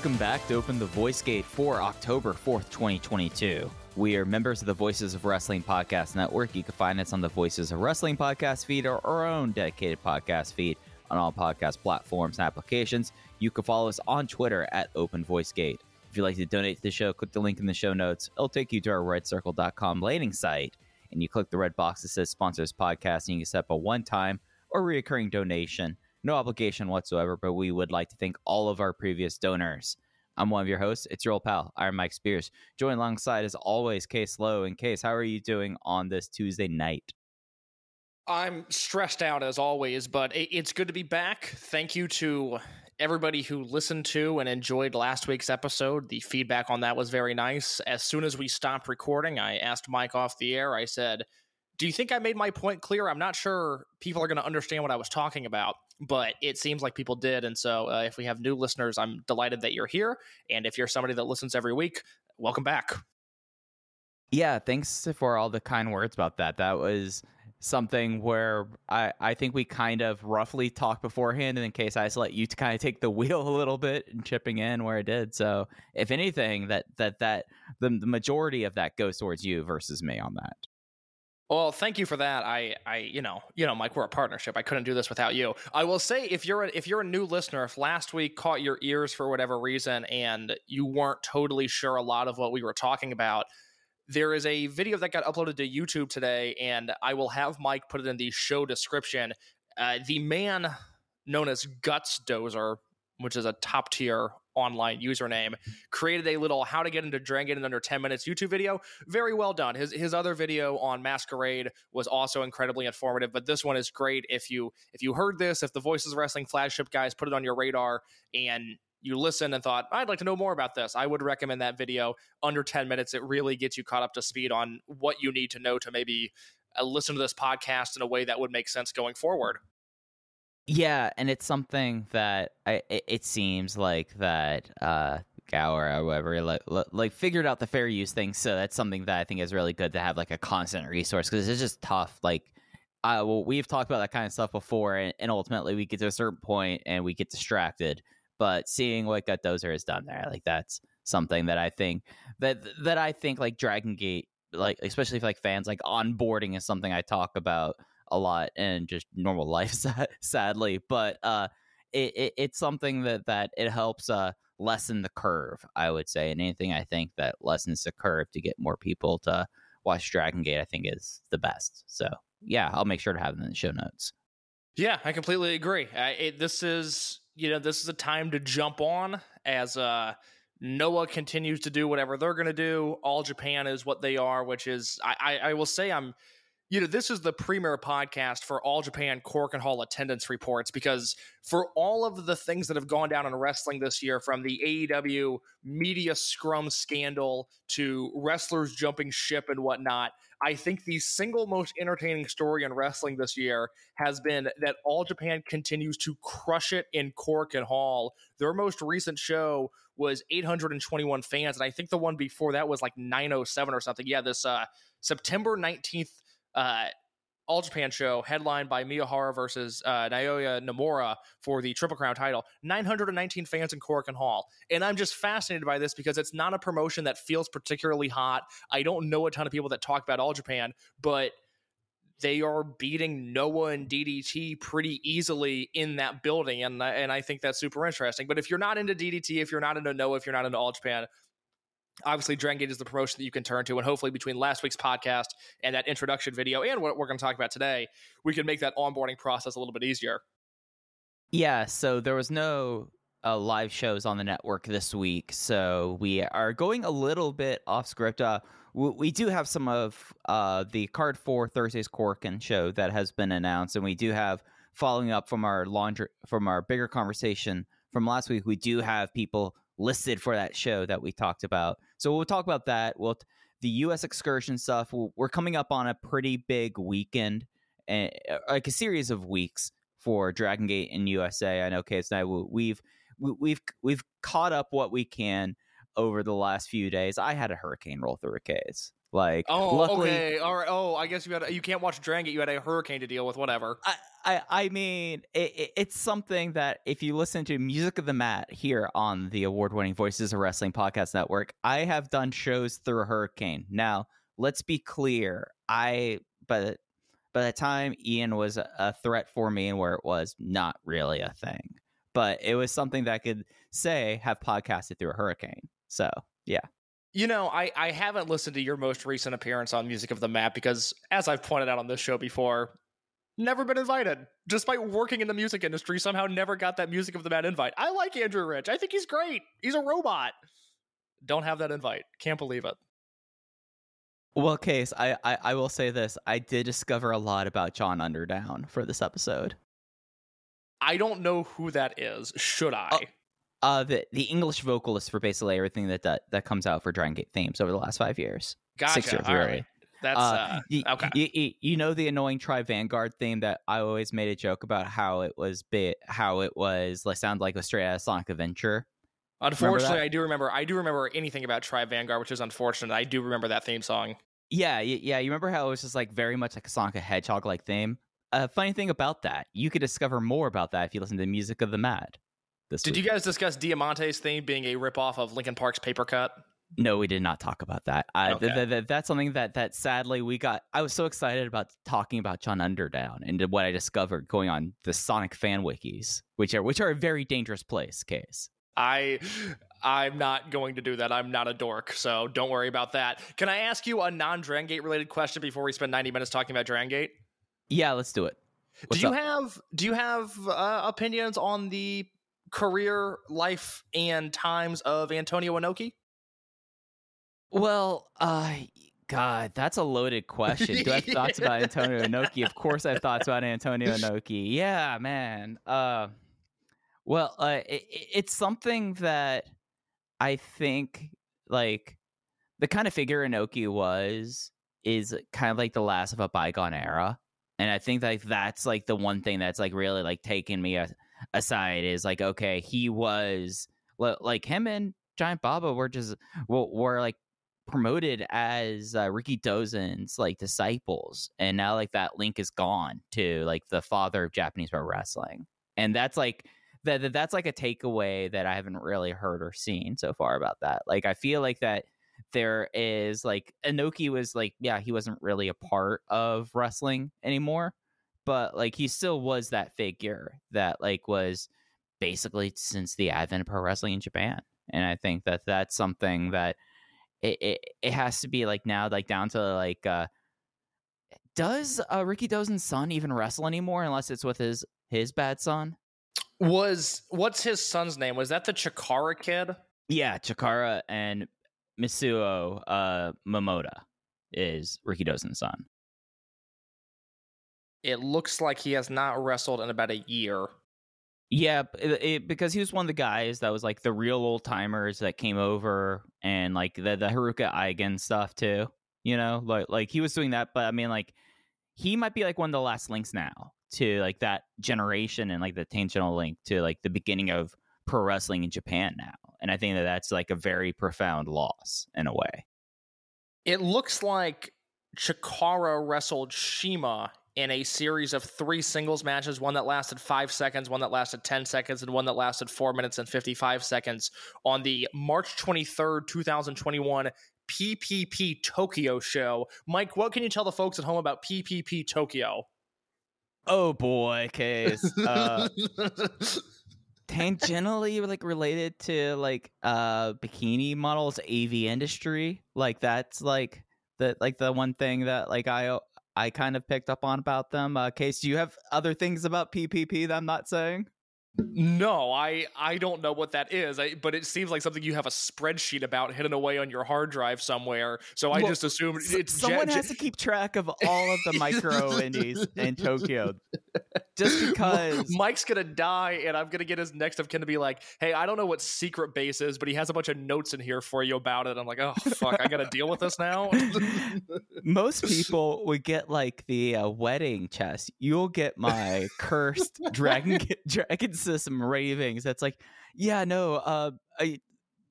Welcome back to Open the Voice Gate for October 4th, 2022. We are members of the Voices of Wrestling Podcast Network. You can find us on the Voices of Wrestling podcast feed or our own dedicated podcast feed on all podcast platforms and applications. You can follow us on Twitter at Open Voice Gate. If you'd like to donate to the show, click the link in the show notes. It'll take you to our redcircle.com landing site, and you click the red box that says sponsors podcast, and you can set up a one time or reoccurring donation. No obligation whatsoever, but we would like to thank all of our previous donors. I'm one of your hosts. It's your old pal, Iron Mike Spears. Joined alongside, as always, Case Low. And Case, how are you doing on this Tuesday night? I'm stressed out as always, but it's good to be back. Thank you to everybody who listened to and enjoyed last week's episode. The feedback on that was very nice. As soon as we stopped recording, I asked Mike off the air. I said, Do you think I made my point clear? I'm not sure people are going to understand what I was talking about, but it seems like people did. And so uh, if we have new listeners, I'm delighted that you're here. And if you're somebody that listens every week, welcome back. Yeah, thanks for all the kind words about that. That was something where I, I think we kind of roughly talked beforehand, and in case I just let you to kind of take the wheel a little bit and chipping in where it did. So, if anything, that that that the, the majority of that goes towards you versus me on that. Well, thank you for that. I, I, you know, you know, Mike, we're a partnership. I couldn't do this without you. I will say, if you're a, if you're a new listener, if last week caught your ears for whatever reason and you weren't totally sure a lot of what we were talking about, there is a video that got uploaded to YouTube today, and I will have Mike put it in the show description. Uh, the man known as Guts Dozer, which is a top tier online username, created a little how to get into Dragon in under 10 minutes YouTube video. Very well done. His his other video on Masquerade was also incredibly informative, but this one is great if you if you heard this, if the Voices Wrestling flagship guys put it on your radar and you listened and thought, I'd like to know more about this, I would recommend that video under 10 minutes. It really gets you caught up to speed on what you need to know to maybe uh, listen to this podcast in a way that would make sense going forward. Yeah, and it's something that I, it, it seems like that uh, Gower or whoever like, like figured out the fair use thing. So that's something that I think is really good to have like a constant resource because it's just tough. Like, uh, well, we've talked about that kind of stuff before, and, and ultimately we get to a certain point and we get distracted. But seeing what Gut Dozer has done there, like that's something that I think that that I think like Dragon Gate, like especially if like fans like onboarding is something I talk about a lot in just normal life, sadly. But uh, it, it, it's something that that it helps uh lessen the curve, I would say, and anything I think that lessens the curve to get more people to watch Dragon Gate, I think is the best. So yeah, I'll make sure to have them in the show notes. Yeah, I completely agree. I, it, this is you know this is a time to jump on as uh Noah continues to do whatever they're going to do. All Japan is what they are, which is I, I, I will say I'm you know, this is the premier podcast for All Japan Korakuen Hall attendance reports because for all of the things that have gone down in wrestling this year, from the AEW media scrum scandal to wrestlers jumping ship and whatnot, I think the single most entertaining story in wrestling this year has been that All Japan continues to crush it in Korakuen Hall. Their most recent show was 821 fans, and I think the one before that was like 907 or something. Yeah, this uh, September 19th uh, All Japan show, headlined by Miyahara versus uh, Naoya Nomura for the Triple Crown title. 919 fans in Korakuen Hall. And I'm just fascinated by this because it's not a promotion that feels particularly hot. I don't know a ton of people that talk about All Japan, but they are beating Noah and DDT pretty easily in that building. And, and I think that's super interesting. But if you're not into DDT, if you're not into Noah, if you're not into All Japan, obviously Dragon Gate is the promotion that you can turn to and hopefully between last week's podcast and that introduction video and what we're going to talk about today we can make that onboarding process a little bit easier yeah so there was no uh, live shows on the network this week so we are going a little bit off script uh, we, we do have some of uh, the card for thursday's Korakuen show that has been announced and we do have following up from our laundry from our bigger conversation from last week we do have people listed for that show that we talked about. So we'll talk about that. We'll the U.S. excursion stuff. we we are coming up on a pretty big weekend, and uh, like a series of weeks for Dragon Gate in USA. I know Case and I we've we've we've caught up what we can over the last few days. I had a hurricane roll through a case. Like, oh, luckily, okay, all right. Oh, I guess you had you can't watch Dragon. You had a hurricane to deal with. Whatever. I, I, I mean, it, it, it's something that if you listen to Music of the Mat here on the award-winning Voices of Wrestling podcast network, I have done shows through a hurricane. Now, let's be clear. I, but by the time Ian was a threat for me, and where it was not really a thing, but it was something that I could say have podcasted through a hurricane. So, yeah. You know, I, I haven't listened to your most recent appearance on Music of the Mat because, as I've pointed out on this show before, never been invited. Despite working in the music industry, somehow never got that Music of the Mat invite. I like Andrew Rich. I think he's great. He's a robot. Don't have that invite. Can't believe it. Well, Case, I, I, I will say this. I did discover a lot about John Underdown for this episode. I don't know who that is. Should I? Uh, uh, the the English vocalist for basically everything that that, that comes out for Dragon Gate themes over the last five years. Gotcha. Six years, All really. right. That's uh, you, okay. You, you, know the annoying Tribe Vanguard theme that I always made a joke about how it was bit, how it was like sound like a straight out of Sonic Adventure. Unfortunately, I do remember. I do remember anything about Tribe Vanguard, which is unfortunate. I do remember that theme song. Yeah, yeah. You remember how it was just like very much like a Sonic a Hedgehog like theme. A uh, funny thing about that, you could discover more about that if you listen to the music of the Mat. This did week. you guys discuss Diamante's theme being a ripoff of Linkin Park's Paper Cut? No, we did not talk about that. Uh, okay. th- th- that's something that that sadly we got. I was so excited about talking about John Underdown and what I discovered going on the Sonic fan wikis, which are which are a very dangerous place. Case. I I'm not going to do that. I'm not a dork, so don't worry about that. Can I ask you a non Drangate related question before we spend 90 minutes talking about Drangate? Yeah, let's do it. What's do you up? have do you have uh, opinions on the career, life, and times of Antonio Inoki? Well, uh, God, that's a loaded question. Do I have thoughts about Antonio Inoki? Of course, I have thoughts about Antonio Inoki. Yeah, man. Uh, well, uh, it, it's something that I think, like, the kind of figure Inoki was is kind of like the last of a bygone era, and I think like that's like the one thing that's like really like taken me a, aside is like okay, he was like him and Giant Baba were just were like promoted as uh, Rikidozan's like disciples, and now like that link is gone to like the father of Japanese pro wrestling, and that's like that that's like a takeaway that I haven't really heard or seen so far about that. Like I feel like that there is like Inoki was like yeah he wasn't really a part of wrestling anymore, but like he still was that figure that like was basically since the advent of pro wrestling in Japan, and I think that that's something that it, it, it has to be like now like down to like uh does uh Rikidozan's son even wrestle anymore unless it's with his his bad son? Was what's his son's name? Was that the chikara kid? Yeah chikara and mitsuo uh Momota is Rikidozan's son it looks like he has not wrestled in about a year. Yeah, it, it, because he was one of the guys that was like the real old timers that came over and like the the Haruka Eigen stuff too. You know, like like he was doing that, but I mean, like he might be like one of the last links now to like that generation and like the tangential link to like the beginning of pro wrestling in Japan now. And I think that that's like a very profound loss in a way. It looks like Chikara wrestled Shima in a series of three singles matches one that lasted five seconds, one that lasted 10 seconds, and one that lasted four minutes and 55 seconds on the March 23rd, 2021 PPP Tokyo show. Mike, what can you tell the folks at home about PPP Tokyo? Oh boy, case. Uh, tangentially like related to like uh bikini models AV industry. Like that's like the like the one thing that like I I kind of picked up on about them. Uh case do you have other things about PPP that I'm not saying? No, I I don't know what that is. I, but it seems like something you have a spreadsheet about hidden away on your hard drive somewhere. So I Well, just assumed S- it's someone Ja- has to keep track of all of the micro indies in Tokyo. Just because Mike's gonna die, and I'm gonna get his next of kin to be like, "Hey, I don't know what secret base is, but he has a bunch of notes in here for you about it." I'm like, "Oh fuck, I gotta deal with this now." most people would get like the uh, wedding chest. You'll get my cursed dragon dragon system ravings. That's like, yeah, no, uh, I,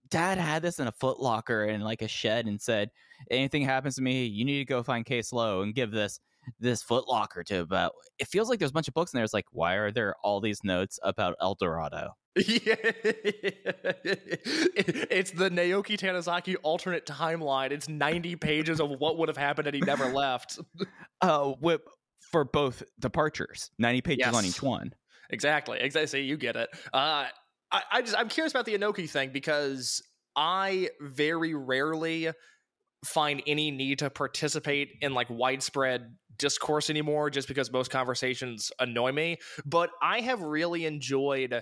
dad had this in a foot locker in like a shed and said, anything happens to me, you need to go find Case Low and give this this footlocker to about it feels like there's a bunch of books in there it's like why are there all these notes about el dorado yeah, it's the Naoki Tanizaki alternate timeline. It's 90 pages of what would have happened had he never left. uh whip for both departures 90 pages on each one Exactly. Exactly. You get it. Uh, I, I just I'm curious about the Inoki thing because I very rarely find any need to participate in like widespread discourse anymore just because most conversations annoy me but i have really enjoyed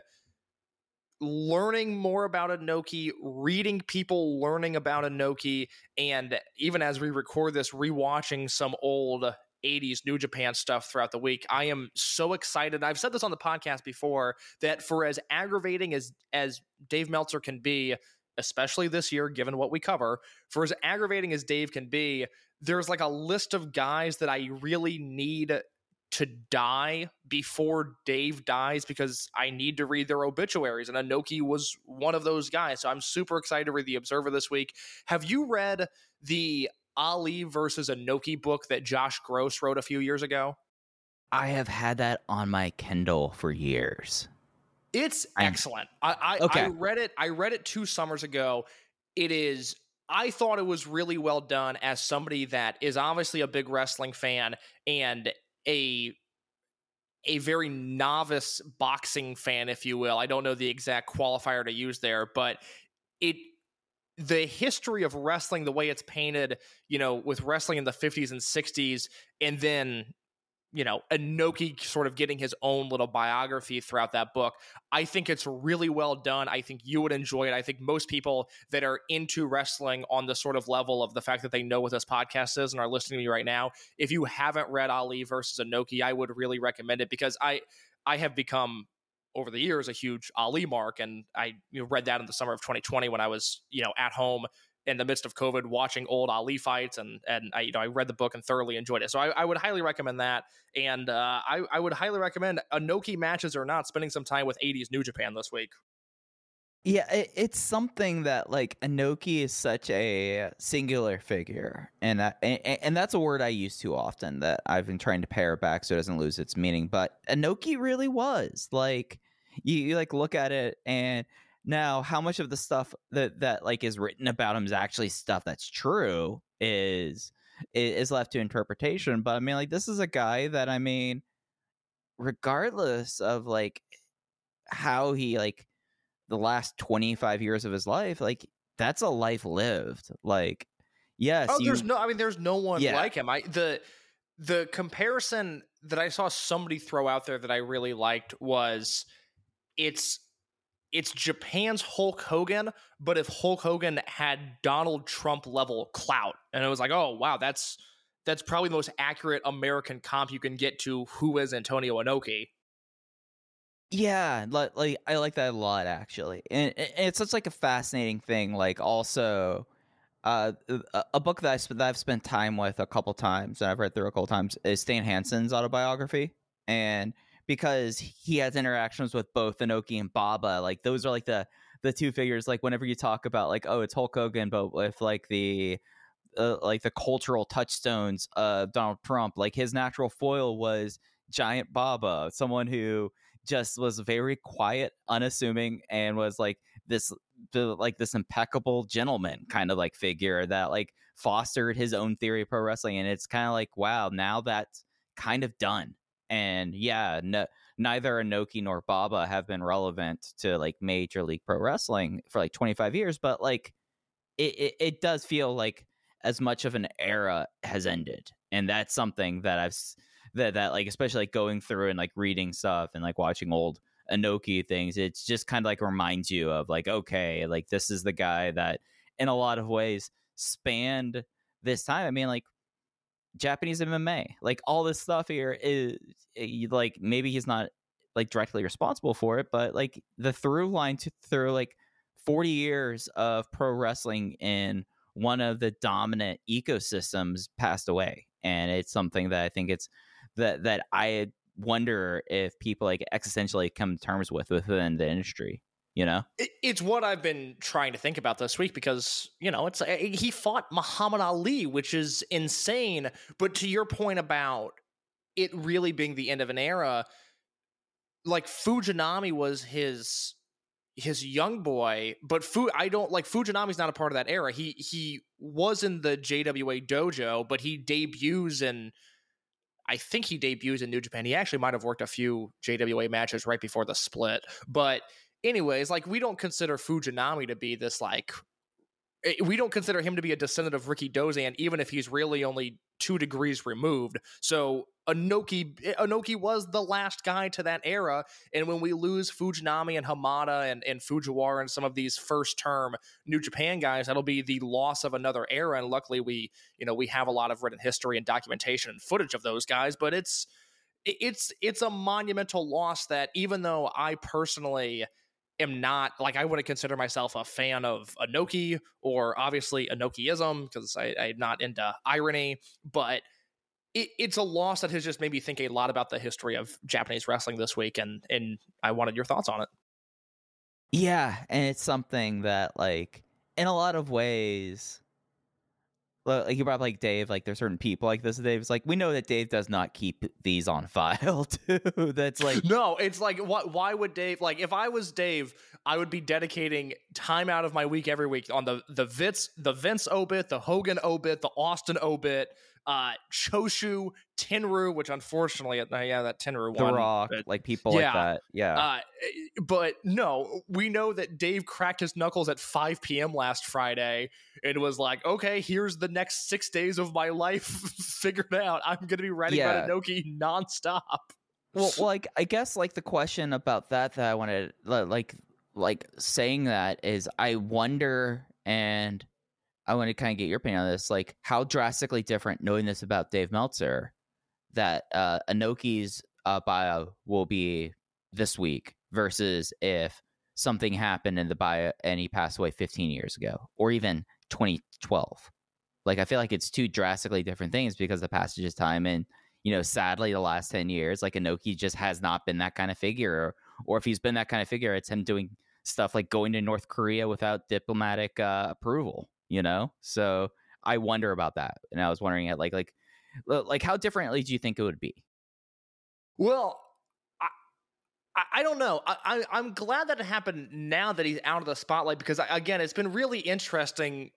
learning more about Inoki, reading people learning about Inoki, and even as we record this, rewatching some old 80s New Japan stuff throughout the week. I am so excited. I've said this on the podcast before that for as aggravating as as Dave Meltzer can be, especially this year given what we cover, for as aggravating as Dave can be, there's like a list of guys that I really need to die before Dave dies because I need to read their obituaries. And Inoki was one of those guys. So I'm super excited to read The Observer this week. Have you read the Ali versus Inoki book that Josh Gross wrote a few years ago? i have had that on my kindle for years It's excellent. I, I, Okay. I read it. I read it two summers ago. It is. I thought it was really well done as somebody that is obviously a big wrestling fan and a a very novice boxing fan, if you will. I don't know the exact qualifier to use there, but it the history of wrestling, the way it's painted, you know, with wrestling in the 50s and 60s, and then you know, Inoki sort of getting his own little biography throughout that book. I think it's really well done. I think you would enjoy it. I think most people that are into wrestling on the sort of level of the fact that they know what this podcast is and are listening to me right now, if you haven't read Ali versus Inoki, I would really recommend it because I I have become over the years a huge Ali mark and I you know, read that in the summer of 2020 when I was, you know, at home in the midst of COVID watching old Ali fights and and I you know I read the book and thoroughly enjoyed it. So I, I would highly recommend that. And uh, I, I would highly recommend Inoki matches or not spending some time with 80s New Japan this week. Yeah, it, it's something that like Inoki is such a singular figure, and, that, and and that's a word I use too often that I've been trying to pare back so it doesn't lose its meaning. But Inoki really was like you, you like look at it and now how much of the stuff that that like is written about him is actually stuff that's true is is left to interpretation. But I mean, like this is a guy that I mean, regardless of like how he like the last 25 years of his life like that's a life lived like yes Oh, you, there's no. I mean, there's no one Yeah. like him. I the the comparison that I saw somebody throw out there that I really liked was it's it's Japan's Hulk Hogan, but if Hulk Hogan had Donald Trump level clout, and it was like, oh wow, that's that's probably the most accurate American comp you can get to who is Antonio Inoki. Yeah, like, like I like that a lot actually, and, and it's such like a fascinating thing. Like also, uh, a, book that, I, sp- that I've spent time with a couple times and I've read through a couple times is Stan Hansen's autobiography, and because he has interactions with both Inoki and Baba, like those are like the the two figures. Like whenever you talk about like oh it's Hulk Hogan, but with like the uh, like the cultural touchstones of Donald Trump, like his natural foil was Giant Baba, someone who just was very quiet, unassuming, and was like this like this impeccable gentleman kind of like figure that like fostered his own theory of pro wrestling. And it's kind of like, wow, now that's kind of done. And yeah, no, neither Inoki nor Baba have been relevant to like Major League Pro Wrestling for like 25 years, but like it, it, it does feel like as much of an era has ended. And that's something that I've that that like especially like going through and like reading stuff and like watching old Inoki things, it's just kind of like reminds you of like, okay, like this is the guy that in a lot of ways spanned this time. I mean, like Japanese MMA, like all this stuff here is eh, like maybe he's not like directly responsible for it, but like the through line to through like 40 years of pro wrestling in one of the dominant ecosystems passed away. And it's something that I think it's that that I wonder if people like existentially come to terms with within the industry you know it's what i've been trying to think about this week because you know it's eh, he fought muhammad ali which is insane but to your point about it really being the end of an era like fujinami was his his young boy but Fu, i don't like fujinami's not a part of that era he he was in the jwa dojo but he debuts in I think he debuts in New Japan. He actually might have worked a few JWA matches right before the split. But anyways, like we don't consider Fujinami to be this like Eh, we don't consider him to be a descendant of Rikidozan, even if he's really only two degrees removed. So Inoki eh, was the last guy to that era, and when we lose Fujinami and Hamada and, and Fujiwara and some of these first term New Japan guys, that'll be the loss of another era. And luckily, we you know we have a lot of written history and documentation and footage of those guys, but it's it's it's a monumental loss that even though I personally am not like I wouldn't consider myself a fan of Inoki or obviously Inokiism because I'm not into irony, but it, it's a loss that has just made me think a lot about the history of Japanese wrestling this week, and and I wanted your thoughts on it. Yeah, and it's something that like in a lot of ways like you brought up like Dave, like there's certain people like this. Dave's like, we know that Dave does not keep these on file too. That's like no, it's like what? Why would Dave? Like if I was Dave, I would be dedicating time out of my week every week on the the Vince the Vince obit, the Hogan obit, the Austin obit, uh, Choshu, Tenryu, which unfortunately, uh, yeah, that Tenryu the one, Rock, but, like people yeah, like that, yeah. Uh, but no, we know that Dave cracked his knuckles at 5 p.m. last Friday and was like, "Okay, here's the next six days of my life figured out. I'm going to be writing yeah. about Inoki nonstop." Well, like I guess like the question about that that I wanted, like, like saying that is, I wonder and I want to kind of get your opinion on this. Like, how drastically different, knowing this about Dave Meltzer, that uh, Inoki's uh, bio will be this week versus if something happened in the bio and he passed away 15 years ago or even 2012. Like, I feel like it's two drastically different things because the passage of time. And, you know, sadly, the last 10 years, like Inoki just has not been that kind of figure. Or, or if he's been that kind of figure, it's him doing stuff like going to North Korea without diplomatic uh, approval you know so i wonder about that and i was wondering at like like like how differently do you think it would be well I, I don't know. I, I, am glad that it happened now that he's out of the spotlight because, again, it's been really interesting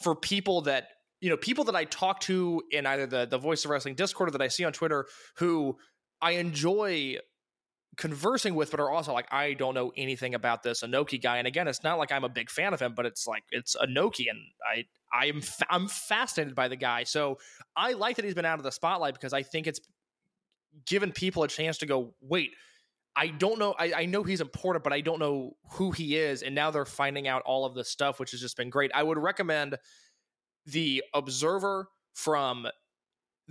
for people that, you know, people that I talk to in either the, the Voice of Wrestling Discord or that I see on Twitter who I enjoy conversing with, but are also like, I don't know anything about this Inoki guy. And again, it's not like I'm a big fan of him, but it's like it's Inoki, and I I am fa- I'm fascinated by the guy. So I like that he's been out of the spotlight because I think it's given people a chance to go, wait. I don't know. I, I know he's important, but I don't know who he is. And now they're finding out all of this stuff, which has just been great. I would recommend the Observer from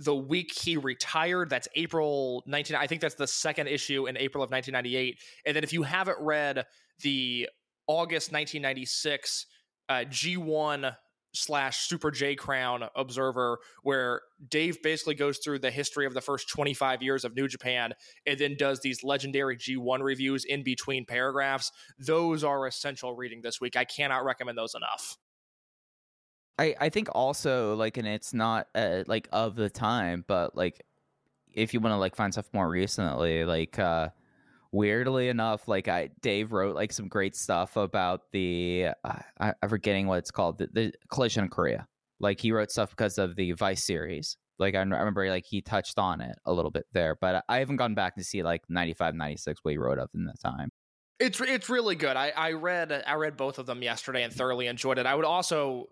the week he retired. That's April 19. I think that's the second issue in April of 1998. And then if you haven't read the August 1996 uh, G1 slash Super J Crown Observer, where Dave basically goes through the history of the first 25 years of New Japan and then does these legendary G1 reviews in between paragraphs. Those are essential reading this week. I cannot recommend those enough. I I think also like, and it's not uh, like of the time, but like if you want to like find stuff more recently, like uh weirdly enough, like I Dave wrote like some great stuff about the uh, I, I'm forgetting what it's called, the, the collision in Korea. Like he wrote stuff because of the Vice series. Like I, remember like he touched on it a little bit there, but I haven't gone back to see like 95, 96 what he wrote of in that time. It's it's really good. I, I read I read both of them yesterday and thoroughly enjoyed it. I would also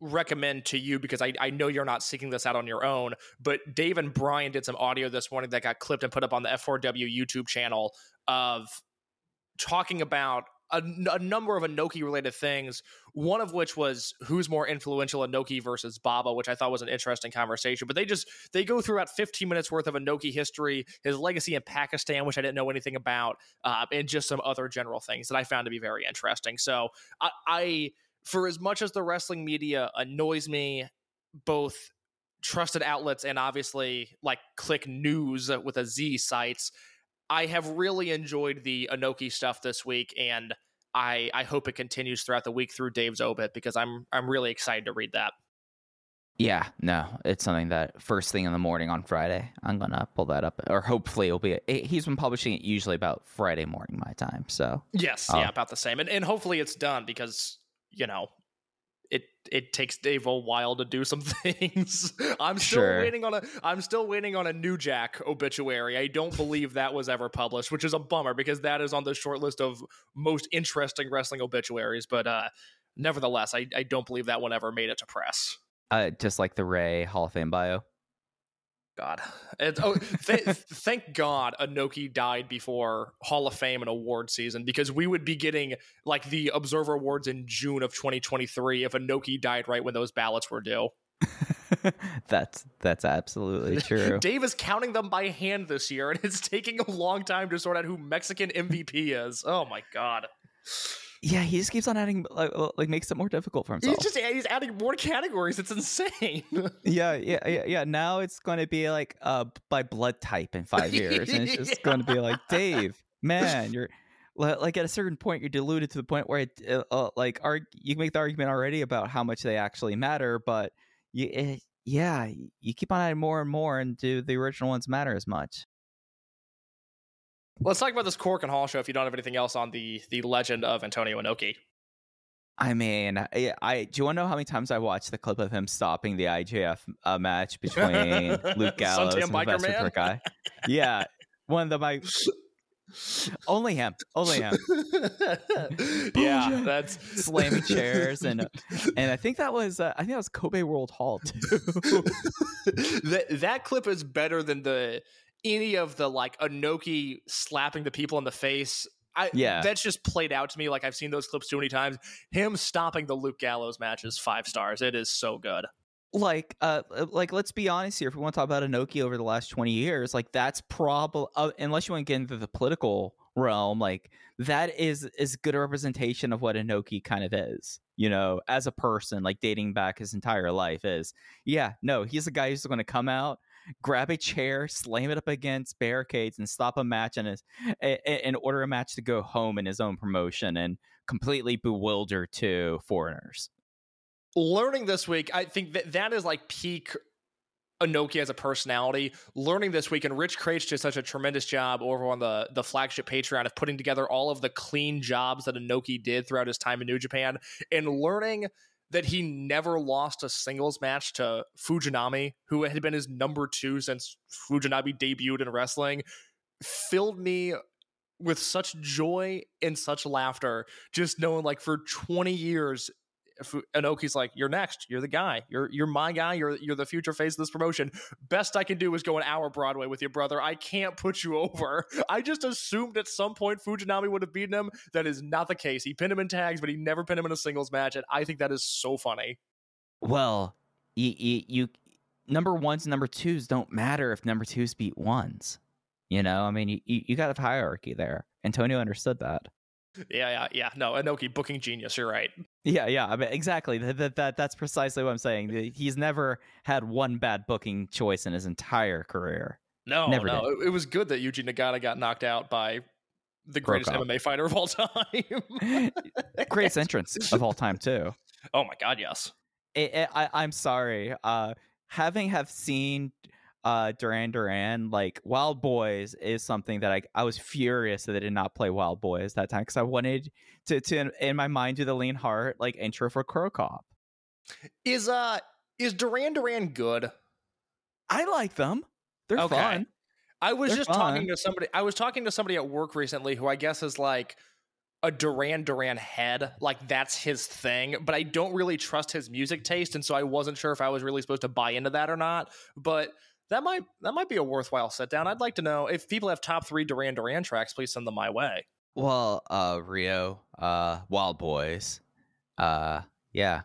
recommend to you because I, I know you're not seeking this out on your own, but Dave and Brian did some audio this morning that got clipped and put up on the F4W YouTube channel of talking about a, number of Inoki related things. One of which was who's more influential, Inoki versus Baba, which I thought was an interesting conversation. But they just they go through about 15 minutes worth of Inoki history, his legacy in Pakistan, which I didn't know anything about, uh, and just some other general things that I found to be very interesting. So I, I for as much as the wrestling media annoys me, both trusted outlets and obviously like click News with a Z sites, I have really enjoyed the Inoki stuff this week, and I I hope it continues throughout the week through Dave's obit because I'm I'm really excited to read that. Yeah, no, it's something that first thing in the morning on Friday, I'm gonna pull that up, or hopefully it'll be. He's been publishing it usually about Friday morning my time, so yes, yeah, um about the same, and and hopefully it's done because you know it it takes Dave a while to do some things. I'm still Sure. waiting on a I'm still waiting on a New Jack obituary. I don't believe that was ever published, which is a bummer because that is on the short list of most interesting wrestling obituaries. But uh, nevertheless, I, I don't believe that one ever made it to press. uh, just like the Ray Hall of Fame bio. God, it's, oh, th- thank God Inoki died before Hall of Fame and award season because we would be getting like the Observer Awards in June of 2023 if Inoki died right when those ballots were due. that's that's absolutely true. Dave is counting them by hand this year, and it's taking a long time to sort out who Mexican MVP is. Oh my god! Yeah, he just keeps on adding like, like makes it more difficult for himself. He's just he's adding more categories. It's insane. yeah, yeah, yeah, yeah. Now it's going to be like uh by blood type in five years, and it's just Yeah. going to be like Dave, man, you're like at a certain point you're diluted to the point where it uh, uh, like arg- you can make the argument already about how much they actually matter, but you it, yeah, you keep on adding more and more, and do the original ones matter as much? Let's talk about this Korakuen Hall show. If you don't have anything else on the the legend of Antonio Inoki. I mean, I, I do you want to know how many times I watched the clip of him stopping the IGF uh, match between Luke Gallows and biker Sylvester man? Guy? Yeah, one of the my only him, only him yeah, that's slamming chairs and and I think that was uh, I think that was Kobe World Hall too. that that clip is better than the any of the like Inoki slapping the people in the face. I, Yeah. that's just played out to me like I've seen those clips too many times. Him stopping the Luke Gallows matches five stars. It is so good. like uh like let's be honest here if we want to talk about Inoki over the last 20 years like that's probably uh, unless you want to get into the political realm like that is is good a representation of what Inoki kind of is you know as a person like dating back his entire life is yeah no he's a guy who's going to come out grab a chair slam it up against barricades and stop a match and and order a match to go home in his own promotion and completely bewilder to foreigners Learning this week, I think that that is like peak Inoki as a personality. Learning this week, and Rich Kraetsch did such a tremendous job over on the the flagship Patreon of putting together all of the clean jobs that Inoki did throughout his time in New Japan, and learning that he never lost a singles match to Fujinami, who had been his number two since Fujinami debuted in wrestling, filled me with such joy and such laughter. Just knowing, like, for 20 years, Inoki's like, "You're next. You're the guy. You're you're my guy. You're you're the future face of this promotion. Best I can do is go an hour Broadway with you, brother. I can't put you over. I just assumed at some point Fujinami would have beaten him. That is not the case. He pinned him in tags, but he never pinned him in a singles match, and I think that is so funny. Well, you you, you number ones and number twos don't matter if number twos beat ones. You know, I mean, you, you got a hierarchy there. Antonio understood that. Yeah, yeah, yeah. No, Inoki booking genius. You're right. Yeah, yeah. I mean, exactly. That, that, that that's precisely what I'm saying. He's never had one bad booking choice in his entire career. No, Never no. It, it was good that Yuji Nagata got knocked out by the greatest. MMA fighter of all time. Greatest entrance of all time too. Oh my god, yes. it, it, I, I'm sorry. Uh, having have seen uh, Duran Duran, like Wild Boys, is something that I I was furious that they did not play Wild Boys that time because I wanted to to in my mind do the Lean Heart like intro for Cro Cop. Is uh is Duran Duran good? I like them. They're Okay. fun. I was They're just fun. talking to somebody. I was talking to somebody at work recently who I guess is like a Duran Duran head. Like that's his thing. But I don't really trust his music taste, and so I wasn't sure if I was really supposed to buy into that or not. But that might that might be a worthwhile sit down. I'd like to know if people have top three Duran Duran tracks. Please send them my way. Well, uh, Rio, uh, Wild Boys, uh, yeah.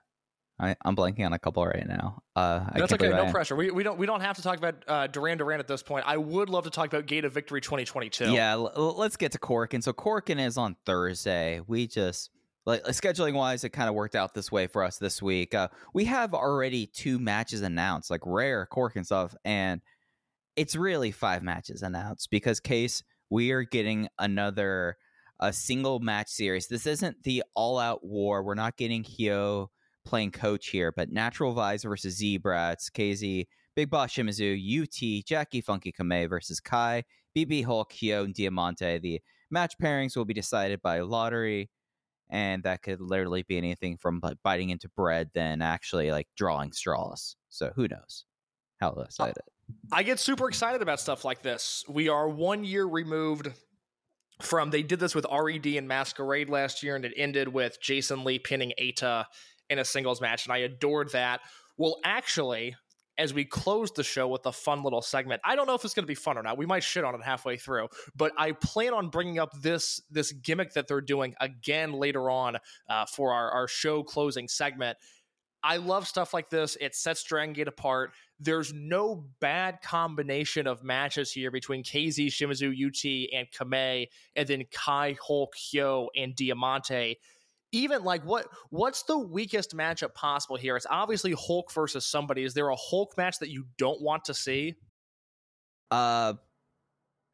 I, I'm blanking on a couple right now. Uh, That's okay. believe I No pressure. We, we don't we don't have to talk about uh, Duran Duran at this point. I would love to talk about Gate of Victory 2022. Yeah, l- let's get to Korakuen. So Korakuen is on Thursday. We just like scheduling wise, it kind of worked out this way for us this week. Uh, we have already two matches announced, like rare cork and stuff, and it's really five matches announced because case we are getting another a single match series. This isn't the all out war. We're not getting Hyo playing coach here, but Natural Vibes versus Z-Brats, KZ, Big Boss Shimizu, UT, Jackie Funky Kame versus Kai, BB Hulk, Hyo, and Diamante. The match pairings will be decided by lottery, and that could literally be anything from like biting into bread than actually like drawing straws. So who knows how excited. I get super excited about stuff like this. We are one year removed from they did this with RED and Masquerade last year, and it ended with Jason Lee pinning Ata in a singles match, and I adored that. Well, actually, as we close the show with a fun little segment, I don't know if it's going to be fun or not. We might shit on it halfway through, but I plan on bringing up this this gimmick that they're doing again later on uh, for our, our show closing segment. I love stuff like this. It sets Dragon Gate apart. There's no bad combination of matches here between KZ, Shimizu, UT, and Kame, and then Kai, Hulk, Hyo, and Diamante. Even like what what's the weakest matchup possible here? It's obviously Hulk versus somebody. Is there a Hulk match that you don't want to see? Uh,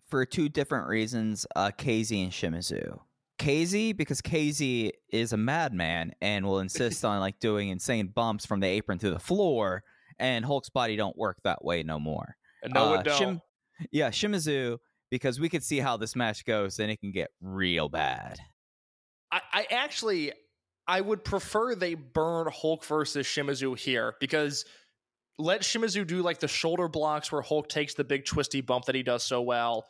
for two different reasons, uh, KZ and Shimizu. KZ because KZ is a madman and will insist on like doing insane bumps from the apron to the floor, and Hulk's body don't work that way no more. No, Uh, it don't. Shim- yeah, Shimizu because we could see how this match goes, and it can get real bad. I, I actually I would prefer they burn Hulk versus Shimizu here because let Shimizu do like the shoulder blocks where Hulk takes the big twisty bump that he does so well.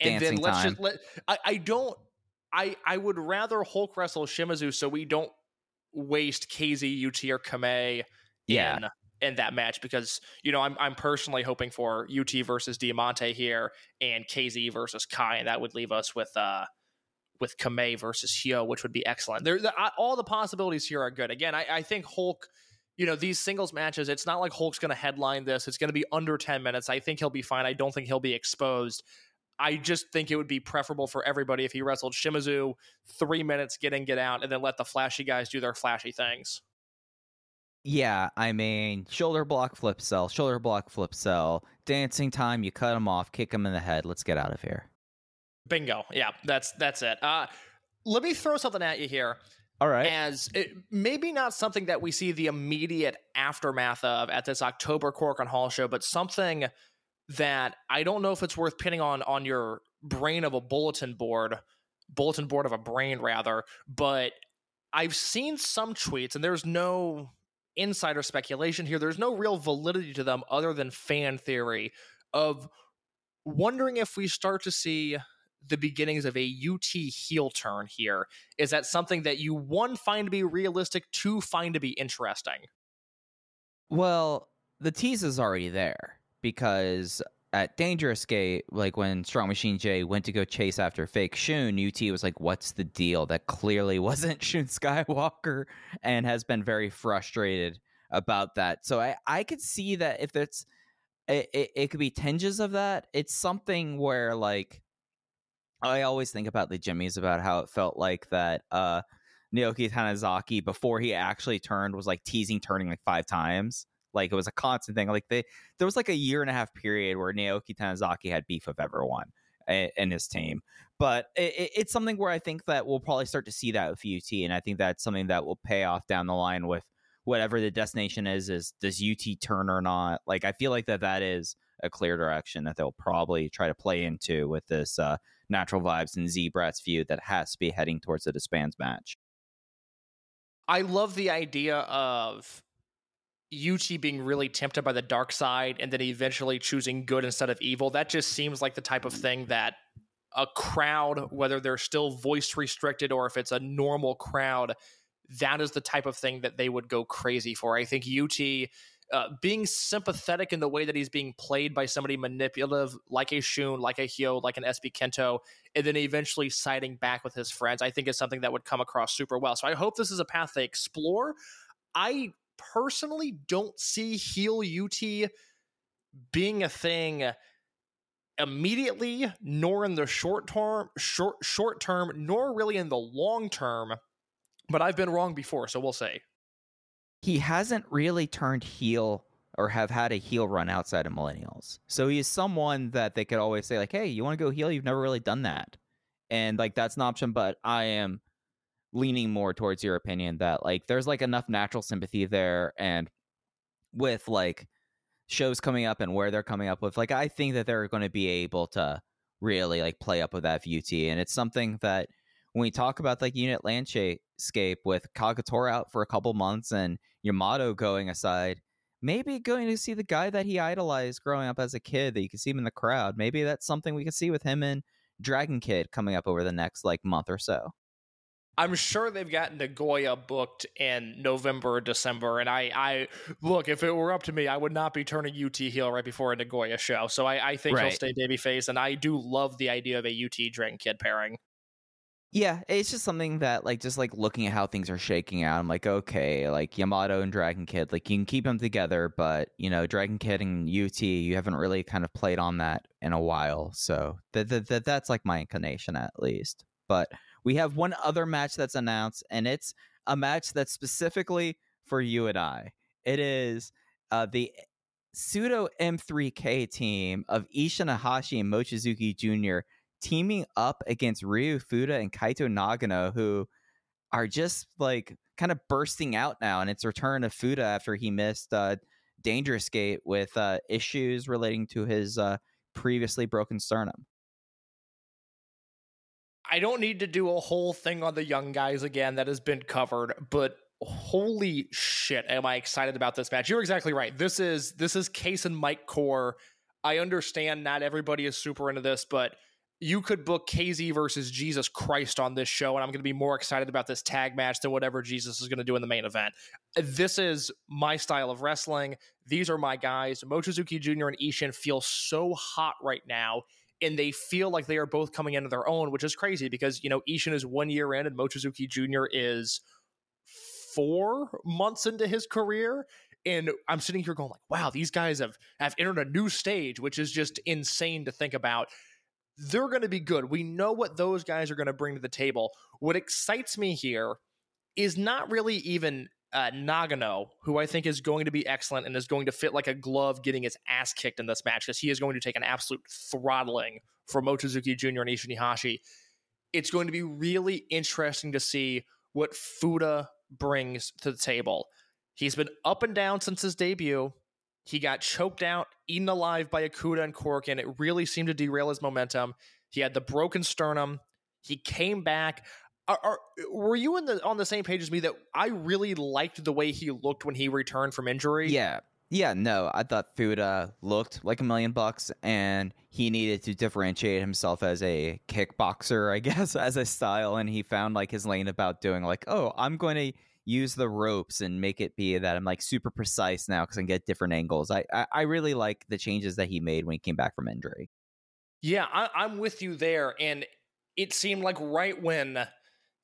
And Dancing then let's time. just let I, I don't I I would rather Hulk wrestle Shimizu so we don't waste KZ, UT, or Kame Yeah. in in that match because you know I'm I'm personally hoping for UT versus Diamante here and KZ versus Kai, and that would leave us with uh with Kame versus Hyo, which would be excellent. There, the, all the possibilities here are good. Again, I, I think Hulk. You know these singles matches. It's not like Hulk's going to headline this. It's going to be under ten minutes. I think he'll be fine. I don't think he'll be exposed. I just think it would be preferable for everybody if he wrestled Shimizu three minutes, get in, get out, and then let the flashy guys do their flashy things. Yeah, I mean, shoulder block, flip sell, shoulder block, flip sell, dancing time. You cut him off, kick him in the head. Let's get out of here. Bingo. Yeah, that's that's it. Uh, let me throw something at you here. All right. as it, maybe not something that we see the immediate aftermath of at this October Korakuen Hall show, but something that I don't know if it's worth pinning on on your brain of a bulletin board, bulletin board of a brain rather. But I've seen some tweets, and there's no insider speculation here. There's no real validity to them other than fan theory of wondering if we start to see the beginnings of a UT heel turn here. Is that something that you one find to be realistic, two find to be interesting? Well, the tease is already there because at Dangerous Gate, like when Strong Machine J went to go chase after fake Shun, UT was like, What's the deal? That clearly wasn't Shun Skywalker and has been very frustrated about that. So I I could see that if it's it, it, it could be tinges of that. It's something where like I always think about the Jimmys about how it felt like that uh Naoki Tanizaki before he actually turned was like teasing turning like five times. Like it was a constant thing. Like they there was like a year and a half period where Naoki Tanizaki had beef with everyone in his team. But it, it's something where I think that we'll probably start to see that with UT, and I think that's something that will pay off down the line with whatever the destination is. Is does UT turn or not? Like I feel like that that is a clear direction that they'll probably try to play into with this uh, natural vibes and Z-Brat's feud that has to be heading towards the disbands match. I love the idea of UT being really tempted by the dark side and then eventually choosing good instead of evil. That just seems like the type of thing that a crowd, whether they're still voice restricted or if it's a normal crowd, that is the type of thing that they would go crazy for. I think UT uh, being sympathetic in the way that he's being played by somebody manipulative like a Shun, like a Hyo, like an SB Kento, and then eventually siding back with his friends, I think is something that would come across super well. So I hope this is a path they explore. I personally don't see heel UT being a thing immediately, nor in the short term, short short term, nor really in the long term. But I've been wrong before, so we'll say he hasn't really turned heel or have had a heel run outside of millennials. So he's someone that they could always say, like, hey, you want to go heel? You've never really done that. And like that's an option, but I am leaning more towards your opinion that like there's like enough natural sympathy there and with like shows coming up and where they're coming up with, like I think that they're going to be able to really like play up with that VUT. And it's something that when we talk about like unit landscape with Kagetora out for a couple months and Yamato going aside, maybe going to see the guy that he idolized growing up as a kid that you can see him in the crowd. Maybe that's something we can see with him and Dragon Kid coming up over the next like month or so. I'm sure they've got Nagoya booked in November or December. And I, I look, if it were up to me, I would not be turning UT heel right before a Nagoya show. So I, I think right. he'll stay babyface. And I do love the idea of a UT Dragon Kid pairing. Yeah, it's just something that like just like looking at how things are shaking out. I'm like, okay, like Yamato and Dragon Kid, like you can keep them together, but you know, Dragon Kid and UT, you haven't really kind of played on that in a while. So that that, that that's like my inclination at least. But we have one other match that's announced, and it's a match that's specifically for you and I. It is uh, the pseudo M3K team of Ishin Iihashi and Mochizuki Jr teaming up against Ryu Fuda and Kaito Nagano, who are just like kind of bursting out now. And it's return of Fuda after he missed uh, Dangerous Gate with uh, issues relating to his uh, previously broken sternum. I don't need to do a whole thing on the young guys again that has been covered, but holy shit, am I excited about this match? You're exactly right. This is this is Case and Mike Core. I understand not everybody is super into this, but you could book KZ versus Jesus Christ on this show, and I'm going to be more excited about this tag match than whatever Jesus is going to do in the main event. This is my style of wrestling. These are my guys. Mochizuki Jr. and Ishin feel so hot right now, and they feel like they are both coming into their own, which is crazy because, you know, Ishin is one year in and Mochizuki Jr. is four months into his career and I'm sitting here going like, wow, these guys have have entered a new stage, which is just insane to think about they're going to be good. We know what those guys are going to bring to the table. What excites me here is not really even uh, Nagano, who I think is going to be excellent and is going to fit like a glove getting his ass kicked in this match because he is going to take an absolute throttling from Mochizuki Jr. and Ishin Iihashi. It's going to be really interesting to see what Fuda brings to the table. He's been up and down since his debut. He got choked out, eaten alive by Okuda and Cork, and it really seemed to derail his momentum. He had the broken sternum. He came back. Are, are, were you in the on the same page as me that I really liked the way he looked when he returned from injury? Yeah. Yeah, no, I thought Fuda looked like a million bucks and he needed to differentiate himself as a kickboxer, I guess, as a style. And he found like his lane about doing like, oh, I'm going to use the ropes and make it be that I'm like super precise now because I can get different angles. I, I, I really like the changes that he made when he came back from injury. Yeah, I, I'm with you there, and it seemed like right when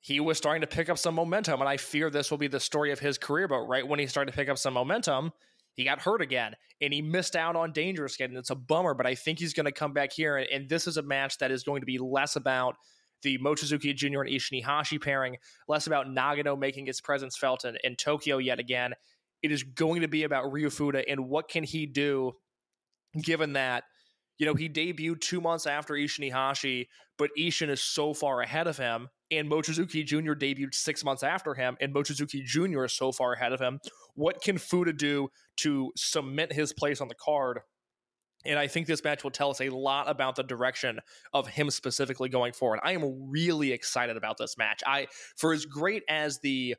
he was starting to pick up some momentum. And I fear this will be the story of his career. But right when he started to pick up some momentum, he got hurt again and he missed out on Dangerous Gate. And it's a bummer, but I think he's going to come back here. And, and, this is a match that is going to be less about the Mochizuki Jr. and Ishin Iihashi pairing, less about Nagano making his presence felt in, in Tokyo yet again. It is going to be about Ryu Fuda and what can he do given that – you know, he debuted two months after Ishin Iihashi, but Ishin is so far ahead of him. And Mochizuki Jr. debuted six months after him, and Mochizuki Jr. is so far ahead of him. What can Fuda do to cement his place on the card? And I think this match will tell us a lot about the direction of him specifically going forward. I am really excited about this match. I, for as great as the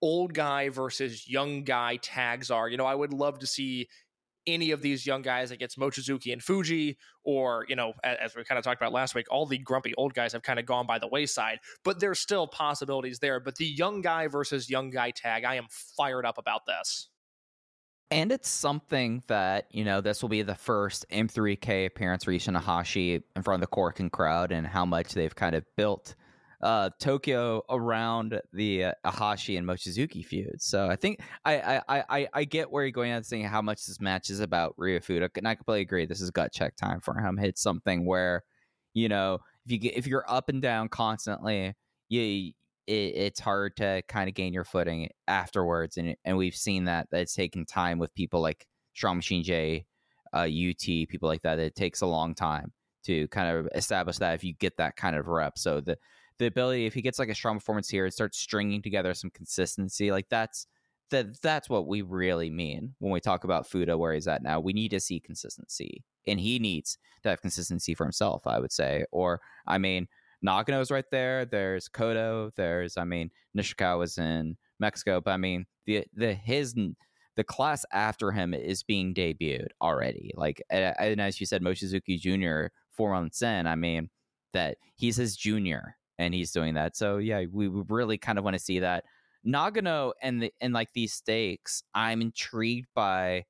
old guy versus young guy tags are, you know, I would love to see any of these young guys against Mochizuki and Fujii, or, you know, as, as we kind of talked about last week, all the grumpy old guys have kind of gone by the wayside, but there's still possibilities there. But the young guy versus young guy tag, I am fired up about this. And it's something that, you know, this will be the first M3K appearance for Ishin Iihashi in front of the Korakuen crowd and how much they've kind of built uh, Tokyo around the uh, Iihashi and Mochizuki feud. So I think I I, I, I get where you're going at saying how much this match is about Ryu Fuda, and I completely agree. This is gut check time for him. It's something where, you know, if you get if you're up and down constantly, you it, it's hard to kind of gain your footing afterwards, and and we've seen that that it's taken time with people like Strong Machine J, uh, UT, people like that. It takes a long time to kind of establish that if you get that kind of rep. So the the ability if he gets like a strong performance here and starts stringing together some consistency like that's that that's what we really mean when we talk about Fuda where he's at now. We need to see consistency, and he needs to have consistency for himself. I would say, or I mean, Nagano's right there. There's Kodo. There's I mean, Nishikawa's in Mexico, but I mean the the his the class after him is being debuted already. Like and as you said, Mochizuki Jr. four months in. I mean that he's his junior and he's doing that. So yeah, we really kind of want to see that. Nagano and the and like these stakes, I'm intrigued by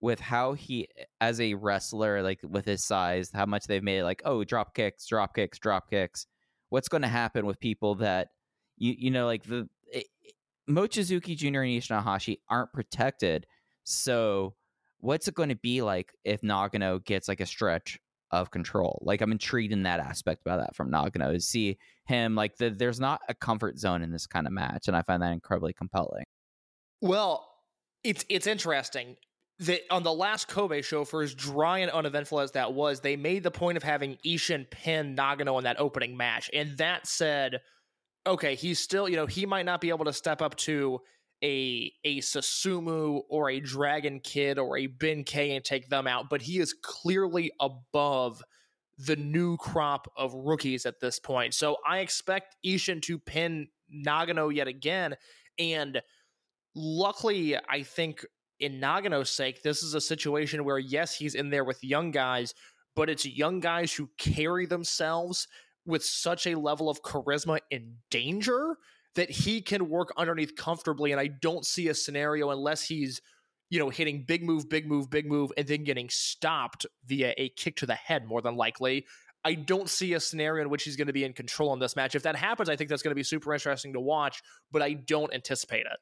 with how he as a wrestler, like with his size, how much they've made like, oh, drop kicks, drop kicks, drop kicks. What's going to happen with people that you you know like the it, Mochizuki Jr. and Ishin Iihashi aren't protected. So what's it going to be like if Nagano gets like a stretch of control. Like I'm intrigued in that aspect about that from Nagano to see him like the, there's not a comfort zone in this kind of match, and I find that incredibly compelling. Well, it's it's interesting that on the last Kobe show, for as dry and uneventful as that was, they made the point of having Ishin pin Nagano in that opening match, and that said, okay, he's still you know he might not be able to step up to a a Susumu or a Dragon Kid or a Ben-K and take them out, but he is clearly above the new crop of rookies at this point. So I expect Ishin to pin Nagano yet again. And luckily, I think in Nagano's sake, this is a situation where, yes, he's in there with young guys, but it's young guys who carry themselves with such a level of charisma and danger that he can work underneath comfortably. And I don't see a scenario unless he's, you know, hitting big move, big move, big move, and then getting stopped via a kick to the head, more than likely. I don't see a scenario in which he's going to be in control in this match. If that happens, I think that's going to be super interesting to watch, but I don't anticipate it.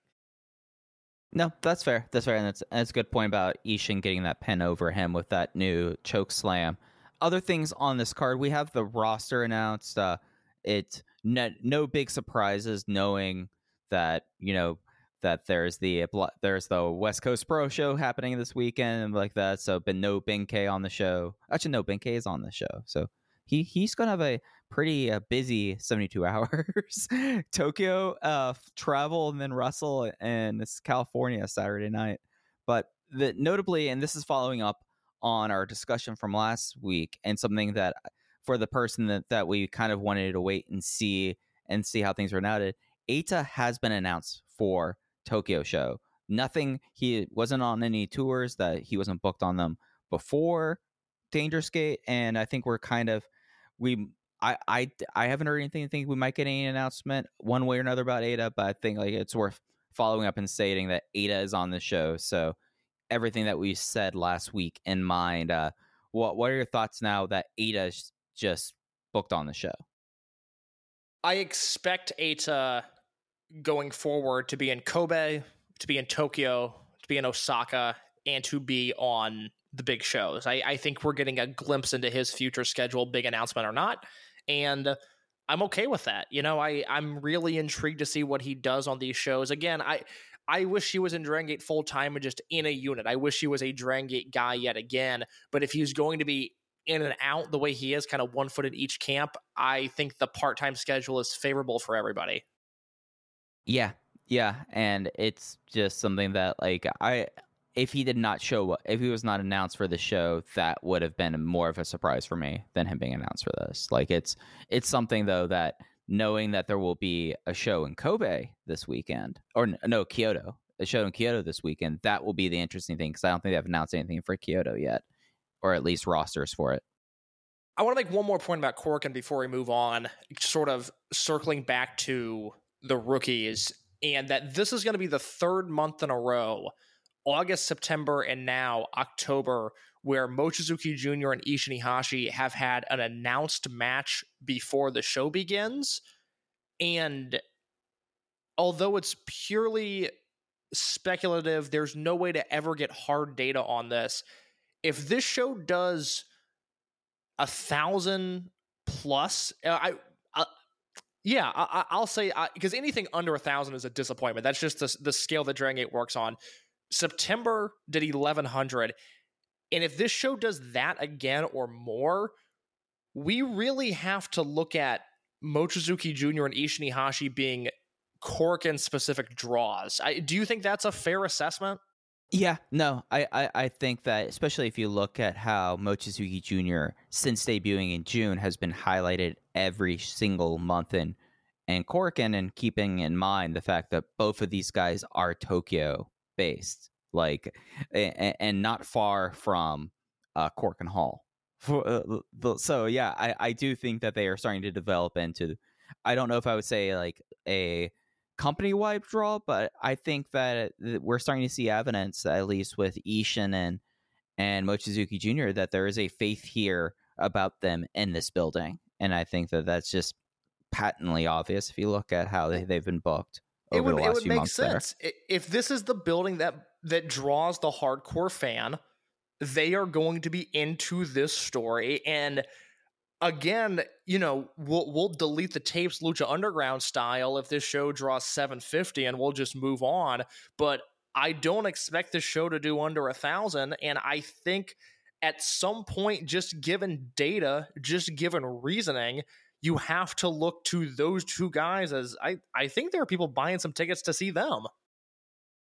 No, that's fair. That's fair. And that's, that's a good point about Ishin getting that pin over him with that new choke slam. Other things on this card, we have the roster announced. Uh, it no, no big surprises knowing that you know that there's the there's the West Coast Pro show happening this weekend and like that. So been no Ben-K on the show. Actually, no Ben-K is on the show. So he he's gonna have a pretty uh, busy 72 hours. Tokyo uh, travel and then Russell and it's California Saturday night. But the, notably, and this is following up on our discussion from last week and something that for the person that, that we kind of wanted to wait and see and see how things were noted. Eita has been announced for Tokyo show. Nothing. He wasn't on any tours that he wasn't booked on them before Dangerous Gate, and I think we're kind of we. I, I, I haven't heard anything. I think we might get any announcement one way or another about Eita, but I think like it's worth following up and stating that Eita is on the show. So everything that we said last week in mind. Uh, what what are your thoughts now that Eita just booked on the show. I expect Eita going forward to be in Kobe, to be in Tokyo, to be in Osaka, and to be on the big shows. I, I think we're getting a glimpse into his future schedule, big announcement or not. And uh, I'm okay with that. You know, I, I'm really intrigued to see what he does on these shows. Again, I I wish he was in Dragon Gate full time and just in a unit. I wish he was a Dragon Gate guy yet again. But if he's going to be in and out the way he is, kind of one foot in each camp, I think the part time schedule is favorable for everybody. Yeah, yeah, and it's just something that like I if he did not show if he was not announced for the show, that would have been more of a surprise for me than him being announced for this. Like it's it's something though that knowing that there will be a show in Kobe this weekend, or no Kyoto, a show in Kyoto this weekend, that will be the interesting thing because I don't think they've announced anything for Kyoto yet, or at least rosters for it. I want to make one more point about Korakuen before we move on, sort of circling back to the rookies, and that this is going to be the third month in a row August, September, and now October, where Mochizuki Jr. and Ishin Iihashi have had an announced match before the show begins. And although it's purely speculative, there's no way to ever get hard data on this. If this show does a thousand plus, uh, I, I yeah, I, will say because anything under a thousand is a disappointment. That's just the, the scale that Dragon Gate works on. September did 1100. And if this show does that again or more, we really have to look at Mochizuki Jr. and Ishin Iihashi being Korakuen specific draws. I, do you think that's a fair assessment? Yeah, no, I, I, I, think that especially if you look at how Mochizuki Jr. since debuting in June has been highlighted every single month in and Korakuen and keeping in mind the fact that both of these guys are Tokyo based, like, and, and not far from uh, and Hall. Uh, so yeah, I, I do think that they are starting to develop into. I don't know if I would say like a company wide draw, but I think that we're starting to see evidence, at least with Ishin and and Mochizuki Jr., that there is a faith here about them in this building, and I think that that's just patently obvious if you look at how they, they've been booked it would, it would make sense. There. if this is the building that that draws the hardcore fan they are going to be into this story. And again you know we'll we'll delete the tapes lucha underground style if this show draws 750 and we'll just move on. But i don't expect this show to do under a thousand. And i think at some point just given data just given reasoning you have to look to those two guys as I, I think there are people buying some tickets to see them.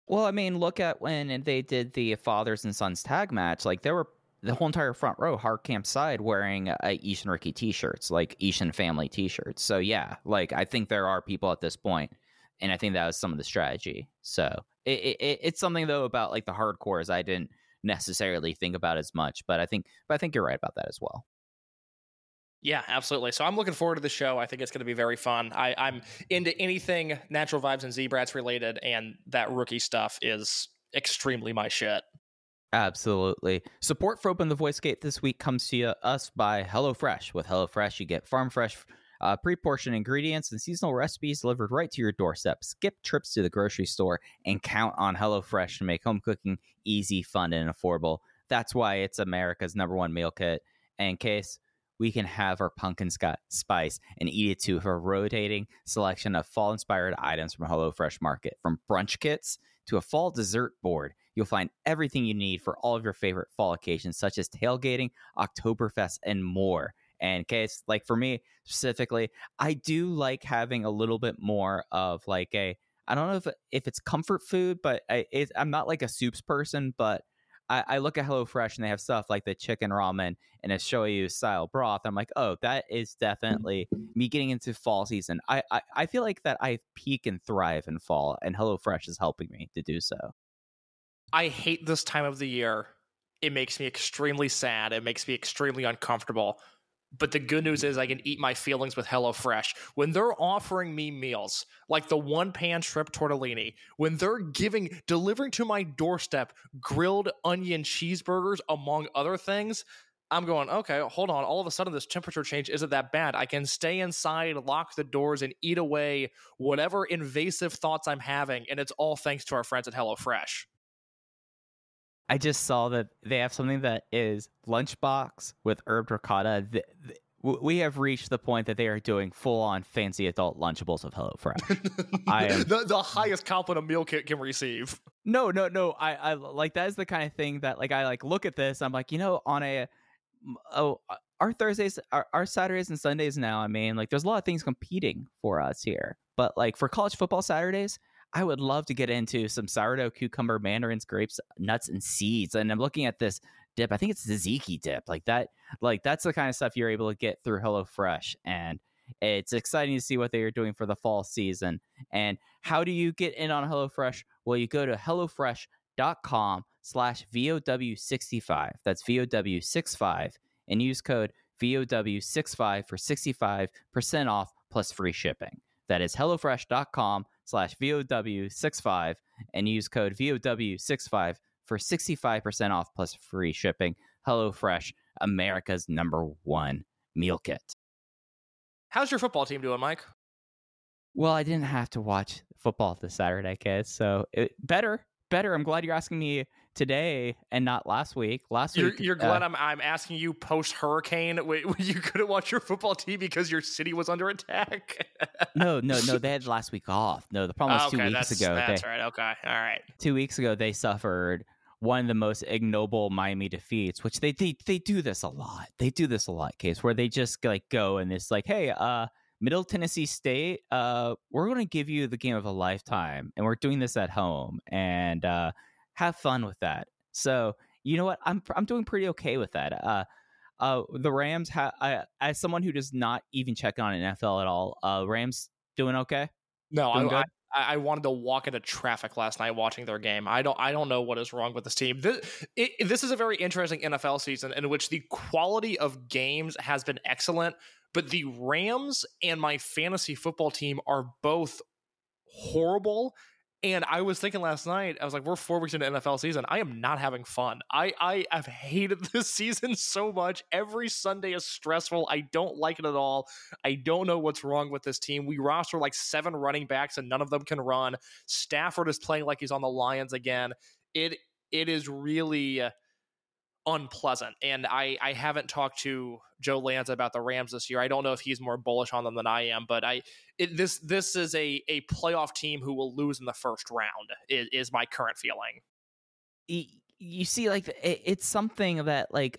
Well, I mean, look at when they did the fathers and sons tag match. Like there were the whole entire front row, hard camp side, wearing uh, Ricky t-shirts, like Ishin family t-shirts. So yeah, like I think there are people at this point, and I think that was some of the strategy. So it, it, it's something though about like the hardcores I didn't necessarily think about as much, but I think but I think you're right about that as well. Yeah, absolutely. So I'm looking forward to the show. I think it's going to be very fun. I, I'm into anything natural vibes and Z-Brats related, and that rookie stuff is extremely my shit. Absolutely. Support for Open the Voice Gate this week comes to us by HelloFresh. With HelloFresh, you get farm fresh, uh, pre portioned ingredients and seasonal recipes delivered right to your doorstep. Skip trips to the grocery store and count on HelloFresh to make home cooking easy, fun, and affordable. That's why it's America's number one meal kit. And case we can have our pumpkin spice and eat it too with a rotating selection of fall inspired items from HelloFresh Market. From brunch kits to a fall dessert board, you'll find everything you need for all of your favorite fall occasions, such as tailgating, Oktoberfest, and more. And case like for me specifically, I do like having a little bit more of like a I don't know if if it's comfort food, but I, I'm not like a soups person, but I, I look at HelloFresh and they have stuff like the chicken ramen and a shoyu style broth. I'm like, oh, that is definitely mm-hmm. me getting into fall season. I, I, I feel like that I peak and thrive in fall, and HelloFresh is helping me to do so. I hate this time of the year. It makes me extremely sad. It makes me extremely uncomfortable. But the good news is I can eat my feelings with HelloFresh. When they're offering me meals like the one pan shrimp tortellini, when they're giving, delivering to my doorstep grilled onion cheeseburgers, among other things, I'm going, okay, hold on. All of a sudden, this temperature change isn't that bad. I can stay inside, lock the doors, and eat away whatever invasive thoughts I'm having. And it's all thanks to our friends at HelloFresh. I just saw that they have something that is lunchbox with herb ricotta. Th- th- w- we have reached the point that they are doing full on fancy adult Lunchables of HelloFresh. I am the, the highest compliment a meal kit can receive. no, no, no. I, I like that is the kind of thing that like I like look at this. I'm like, you know, on a oh our Thursdays, our, our Saturdays and Sundays now. I mean, like there's a lot of things competing for us here, but like for college football Saturdays. I would love to get into some sourdough, cucumber, mandarins, grapes, nuts, and seeds. And I'm looking at this dip. I think it's tzatziki dip. Like that, like that's the kind of stuff you're able to get through HelloFresh. And it's exciting to see what they are doing for the fall season. And how do you get in on HelloFresh? Well, you go to HelloFresh.com slash VOW65. That's VOW65 and use code VOW65 for 65% off plus free shipping. That is HelloFresh.com slash VOW65 and use code VOW65 for 65% off plus free shipping. HelloFresh, America's number one meal kit. How's your football team doing, Mike? Well, I didn't have to watch football this Saturday, kids. So it, better, better. I'm glad you're asking me today and not last week. Last You're, week, you're uh, glad I'm, I'm asking you post hurricane when you couldn't watch your football team because your city was under attack. no, no, no. They had last week off. No, the problem was two okay, weeks that's, ago. That's they, right. Okay. All right. two weeks ago they suffered one of the most ignoble Miami defeats, which they they they do this a lot. They do this a lot, case where they just like go and it's like, hey, uh, Middle Tennessee State, uh, we're going to give you the game of a lifetime, and we're doing this at home, and uh, have fun with that. So you know what, I'm I'm doing pretty okay with that. Uh, uh, the Rams, ha- I, as someone who does not even check on NFL at all, uh, Rams doing okay. No, Doing I, good? I, I wanted to walk into traffic last night watching their game. I don't I don't know what is wrong with this team. This, it, this is a very interesting NFL season in which the quality of games has been excellent, but the Rams and my fantasy football team are both horrible. And I was thinking last night, I was like, we're four weeks into NFL season. I am not having fun. I, I have hated this season so much. Every Sunday is stressful. I don't like it at all. I don't know what's wrong with this team. We roster like seven running backs and none of them can run. Stafford is playing like he's on the Lions again. It it is really unpleasant. And I I haven't talked to Joe Lanza about the Rams this year. I don't know if he's more bullish on them than I am, but I it, this this is a a playoff team who will lose in the first round. Is, is my current feeling. you see like it, it's something that like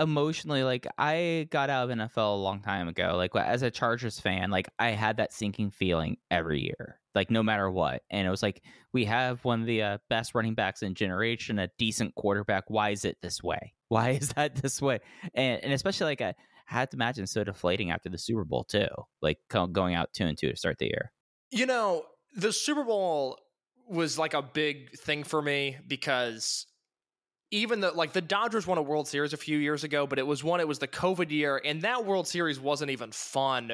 emotionally like i got out of nfl a long time ago like as a chargers fan like i had that sinking feeling every year like no matter what and it was like we have one of the uh, best running backs in generation a decent quarterback. Why is it this way? Why is that this way? And, and especially like i had to imagine so deflating after the super bowl too like going out two and two to start the year. You know, the Super Bowl was like a big thing for me because even the like the Dodgers won a World Series a few years ago, but it was one it was the COVID year, and that World Series wasn't even fun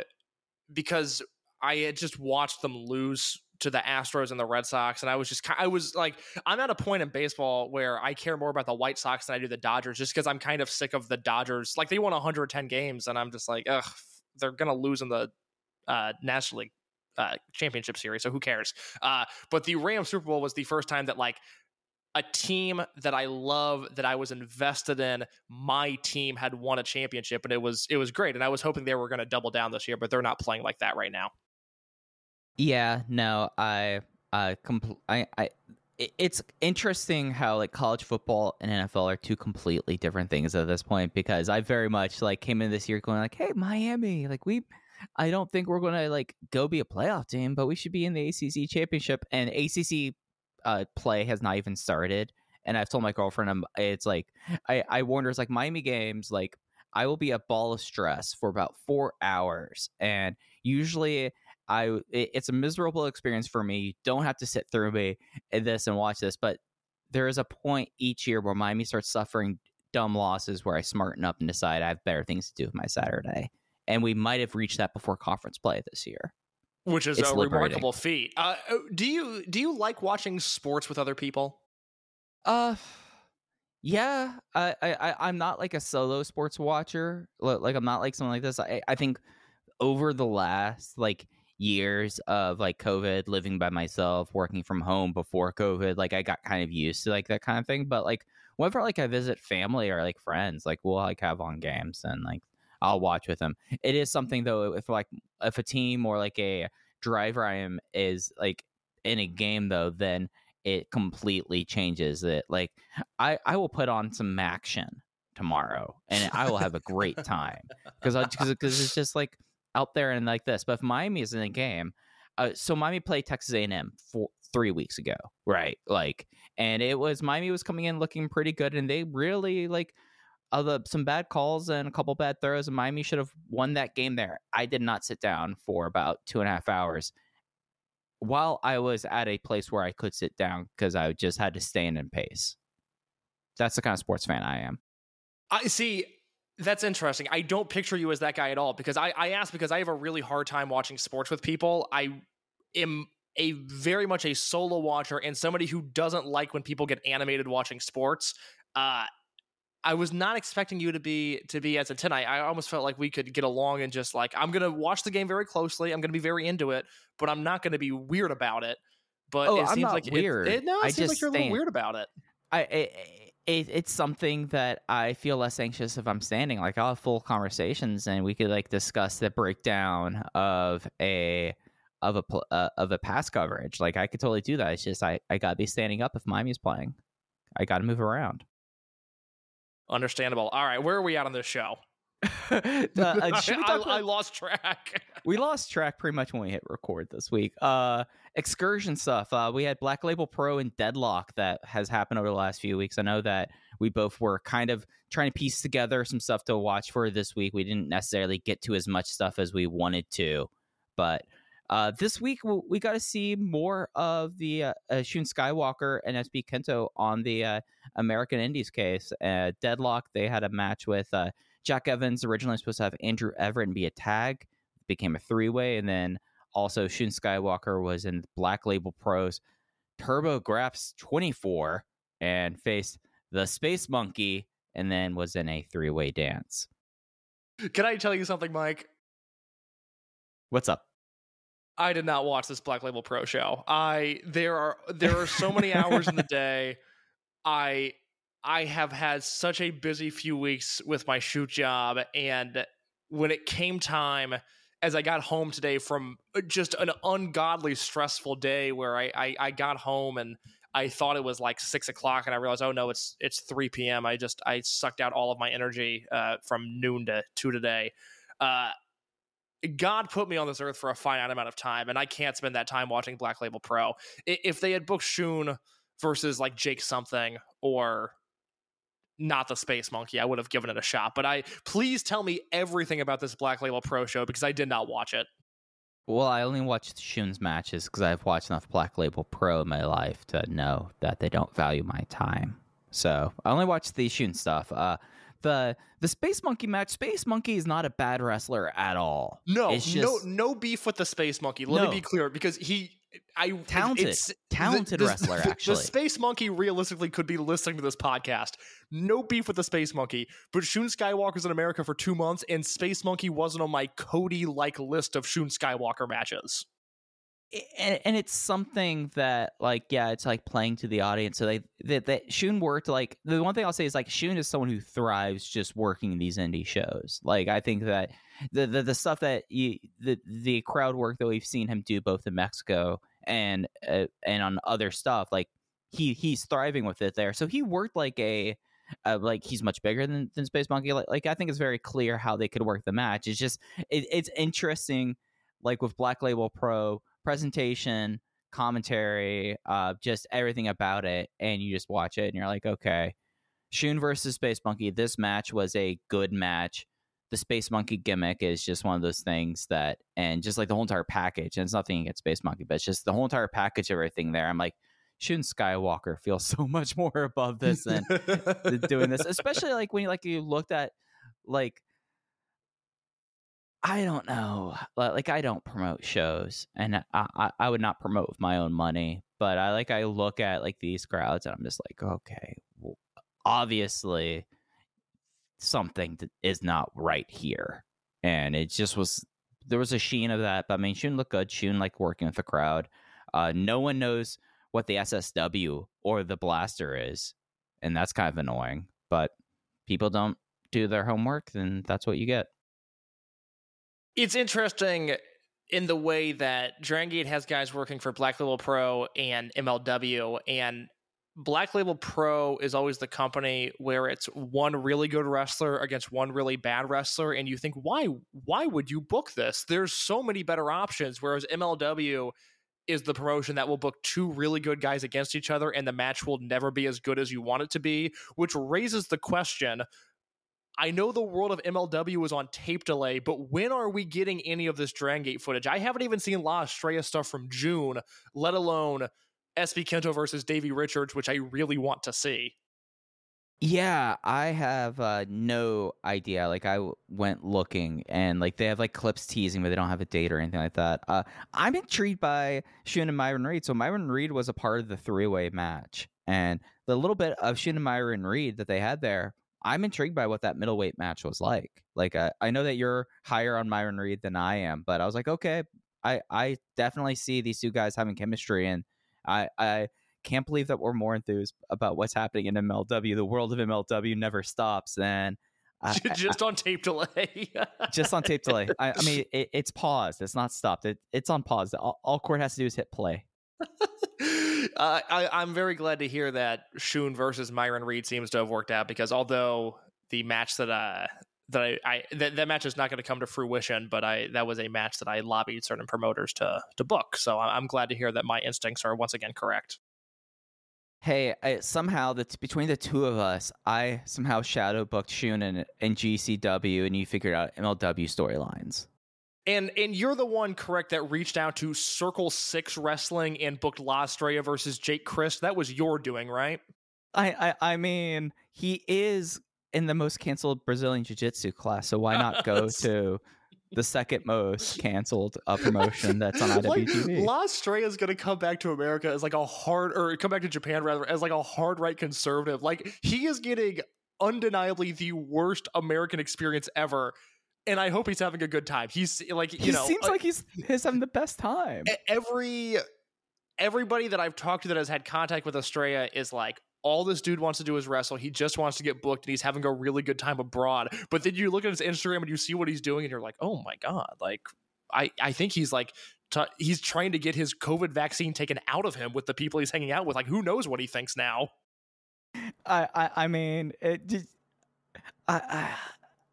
because I had just watched them lose to the Astros and the Red Sox, and I was just I was like I'm at a point in baseball where I care more about the White Sox than I do the Dodgers, just because I'm kind of sick of the Dodgers. Like they won 110 games, and I'm just like, ugh, they're gonna lose in the uh, National League uh, championship series, so who cares? Uh, but the Rams Super Bowl was the first time that like a team that I love that I was invested in, my team had won a championship, and it was it was great. And I was hoping they were going to double down this year, but they're not playing like that right now. Yeah, no, I, I, compl- I, I, it's interesting how like college football and NFL are two completely different things at this point because I very much like came in this year going like, hey, Miami, like we, I don't think we're gonna like go be a playoff team, but we should be in the ACC championship and ACC uh, play has not even started. And I've told my girlfriend, I'm, it's like I, I warned her, it's like Miami games, like I will be a ball of stress for about four hours, and usually I it, it's a miserable experience for me. You don't have to sit through me this and watch this, but there is a point each year where Miami starts suffering dumb losses where I smarten up and decide I have better things to do with my Saturday. And we might have reached that before conference play this year. Which is It's a liberating. remarkable feat. Uh, do you do you like watching sports with other people? Uh Yeah, I, I I'm not like a solo sports watcher. Like I'm not like something like this. I I think over the last like years of like COVID, living by myself, working from home before COVID, like I got kind of used to like that kind of thing. But like whenever like I visit family or like friends, like we'll like have on games and like I'll watch with them. It is something though if like if a team or like a driver I am is like in a game though, then it completely changes it. Like I I will put on some action tomorrow and I will have a great time because because it's just like out there and like this. But if Miami is in the game, uh, so Miami played Texas A&M for three weeks ago, right? Like, and it was Miami was coming in looking pretty good, and they really like other some bad calls and a couple bad throws, and Miami should have won that game there. I did not sit down for about two and a half hours while I was at a place where I could sit down because I just had to stand in pace. That's the kind of sports fan I am. I see. That's interesting. I don't picture you as that guy at all because I, I ask because I have a really hard time watching sports with people. I am a very much a solo watcher and somebody who doesn't like when people get animated watching sports. Uh, I was not expecting you to be to be as intent. I, I almost felt like we could get along and just like I'm gonna watch the game very closely. I'm gonna be very into it, but I'm not gonna be weird about it. But oh, it I'm seems like weird. It, it, no, it I seems like you're a little weird about it. I it, it, it's something that I feel less anxious if I'm standing. Like I'll have full conversations, and we could like discuss the breakdown of a of a pl- uh, of a pass coverage. Like I could totally do that. It's just I I gotta be standing up if Miami's playing. I gotta move around. Understandable. All right, where are we at on this show? Uh, uh, we I, I lost track. we lost track pretty much when we hit record this week. Uh, excursion stuff. Uh, we had Black Label Pro and Deadlock that has happened over the last few weeks. I know that we both were kind of trying to piece together some stuff to watch for this week. We didn't necessarily get to as much stuff as we wanted to, but uh, this week we got to see more of the uh, uh, Shun Skywalker and SB Kento on the uh, American Indies case. Uh, Deadlock. They had a match with uh, Jack Evans. Originally supposed to have Andrew Everett and be a tag became a three way, and then also Shun Skywalker was in Black Label Pros Turbo Graphs 24 and faced the Space Monkey, and then was in a three way dance. Can I tell you something, Mike? What's up? I did not watch this Black Label Pro show. I there are there are so many hours in the day. I I have had such a busy few weeks with my shoot job and when it came time as I got home today from just an ungodly stressful day where I, I, I got home and I thought it was like six o'clock and I realized, oh no, it's it's three PM. I just I sucked out all of my energy uh, from noon to two today. Uh, God put me on this earth for a finite amount of time, and I can't spend that time watching Black Label Pro. If they had booked Shun versus like Jake something or not the Space Monkey, I would have given it a shot. But I please tell me everything about this Black Label Pro show because I did not watch it. Well, I only watched Shun's matches because I've watched enough Black Label Pro in my life to know that they don't value my time. So I only watched the Shun stuff. Uh, the the Space Monkey match. Space Monkey is not a bad wrestler at all. No, It's no, no beef with the Space Monkey. Let No. me be clear because he, I Talented. it's- Talented wrestler, the- actually. The Space Monkey realistically could be listening to this podcast. No beef with the Space Monkey, but Shun Skywalker's in America for two months, and Space Monkey wasn't on my Cody like list of Shun Skywalker matches. and, and it's something that like yeah it's like playing to the audience so they that that Shun worked like the one thing I'll say is like Shun is someone who thrives just working these indie shows like I think that the the, the stuff that you the the crowd work that we've seen him do both in Mexico and uh, and on other stuff like he he's thriving with it there so he worked like a uh, like he's much bigger than, than Space Monkey. Like, like I think it's very clear how they could work the match. It's just it, it's interesting, like with Black Label Pro presentation, commentary, uh, just everything about it, and you just watch it and you're like, okay, Shun versus Space Monkey. This match was a good match. The Space Monkey gimmick is just one of those things that, and just like the whole entire package, and it's nothing against Space Monkey, but it's just the whole entire package of everything there. I'm like, shouldn't Skywalker feel so much more above this than doing this, especially like when you like you looked at like I don't know, like I don't promote shows, and I, I I would not promote with my own money, but I like I look at like these crowds and I'm just like, okay, well, obviously something that is not right here. And it just was there was a sheen of that. But I mean, Shun looked good. Shun like working with the crowd. Uh, no one knows what the SSW or the blaster is, and that's kind of annoying. But people don't do their homework, then that's what you get. It's interesting in the way that Dragon Gate has guys working for Black Label Pro and MLW, and Black Label Pro is always the company where it's one really good wrestler against one really bad wrestler, and you think, why why would you book this? There's so many better options. Whereas MLW is the promotion that will book two really good guys against each other, and the match will never be as good as you want it to be, which raises the question. I know the world of MLW is on tape delay, but when are we getting any of this Dragon Gate footage? I haven't even seen La Estrella stuff from June, let alone SB Kento versus Davey Richards, which I really want to see. Yeah, I have uh, no idea. Like I w- went looking, and like they have like clips teasing, but they don't have a date or anything like that. Uh, I'm intrigued by Shun and Myron Reed. So Myron Reed was a part of the three way match, and the little bit of Shun and Myron Reed that they had there, I'm intrigued by what that middleweight match was like. Like uh, I know that you're higher on Myron Reed than I am, but I was like, okay, I I definitely see these two guys having chemistry, and I I can't believe that we're more enthused about what's happening in MLW. The world of MLW never stops. I, just on tape delay. just on tape delay. I, I mean, it, it's paused. It's not stopped. It, it's on pause. All, all Court has to do is hit play. uh, I, I'm very glad to hear that Shun versus Myron Reed seems to have worked out because although the match that uh that I, I that, that match is not going to come to fruition, but I that was a match that I lobbied certain promoters to to book. So I'm glad to hear that my instincts are once again correct hey, I, somehow that between the two of us, I somehow shadow booked Shun and, GCW, and you figured out MLW storylines. And and you're the one correct that reached out to Circle Six Wrestling and booked La Estrella versus Jake Crist. That was your doing, right? I I, I mean, he is in the most canceled Brazilian Jiu Jitsu class, so why not go to the second most canceled uh, promotion that's on IWTV. Like, La Estrella is going to come back to America as like a hard, or come back to Japan rather, as like a hard right conservative. Like he is getting undeniably the worst American experience ever. And I hope he's having a good time. He's like, you he know, seems like he's he's having the best time. Every everybody that I've talked to that has had contact with Estrella is like, all this dude wants to do is wrestle. He just wants to get booked and he's having a really good time abroad. But then you look at his Instagram and you see what he's doing and you're like, oh my God. Like, I, I think he's like, t- he's trying to get his COVID vaccine taken out of him with the people he's hanging out with. Like, who knows what he thinks now? I, I, I mean, it just, I,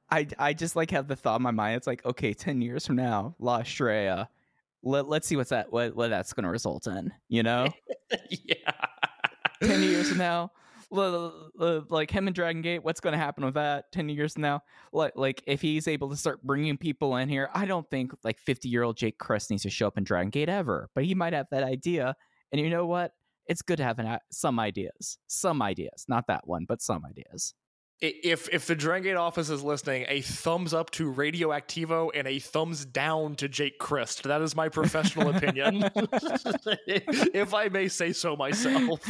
I, I, I just like have the thought in my mind. It's like, okay, 10 years from now, La Estrella, let, let's see what's that, what, what that's going to result in, you know? yeah. 10 years from now like him and dragon gate what's going to happen with that 10 years from now? Like, like if he's able to start bringing people in here i don't think like 50 year old jake crist needs to show up in dragon gate ever but he might have that idea and you know what? It's good to have an, uh, some ideas some ideas not that one but some ideas if if the Dragon Gate office is listening, a thumbs up to Radioactivo and a thumbs down to Jake Crist. That is my professional opinion, if I may say so myself.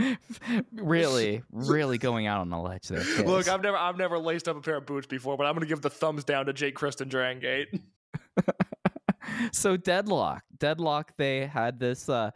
really, really going out on the ledge there. Kids. Look, I've never I've never laced up a pair of boots before, but I'm going to give the thumbs down to Jake Crist and Dragon Gate. so Deadlock, Deadlock, they had this uh,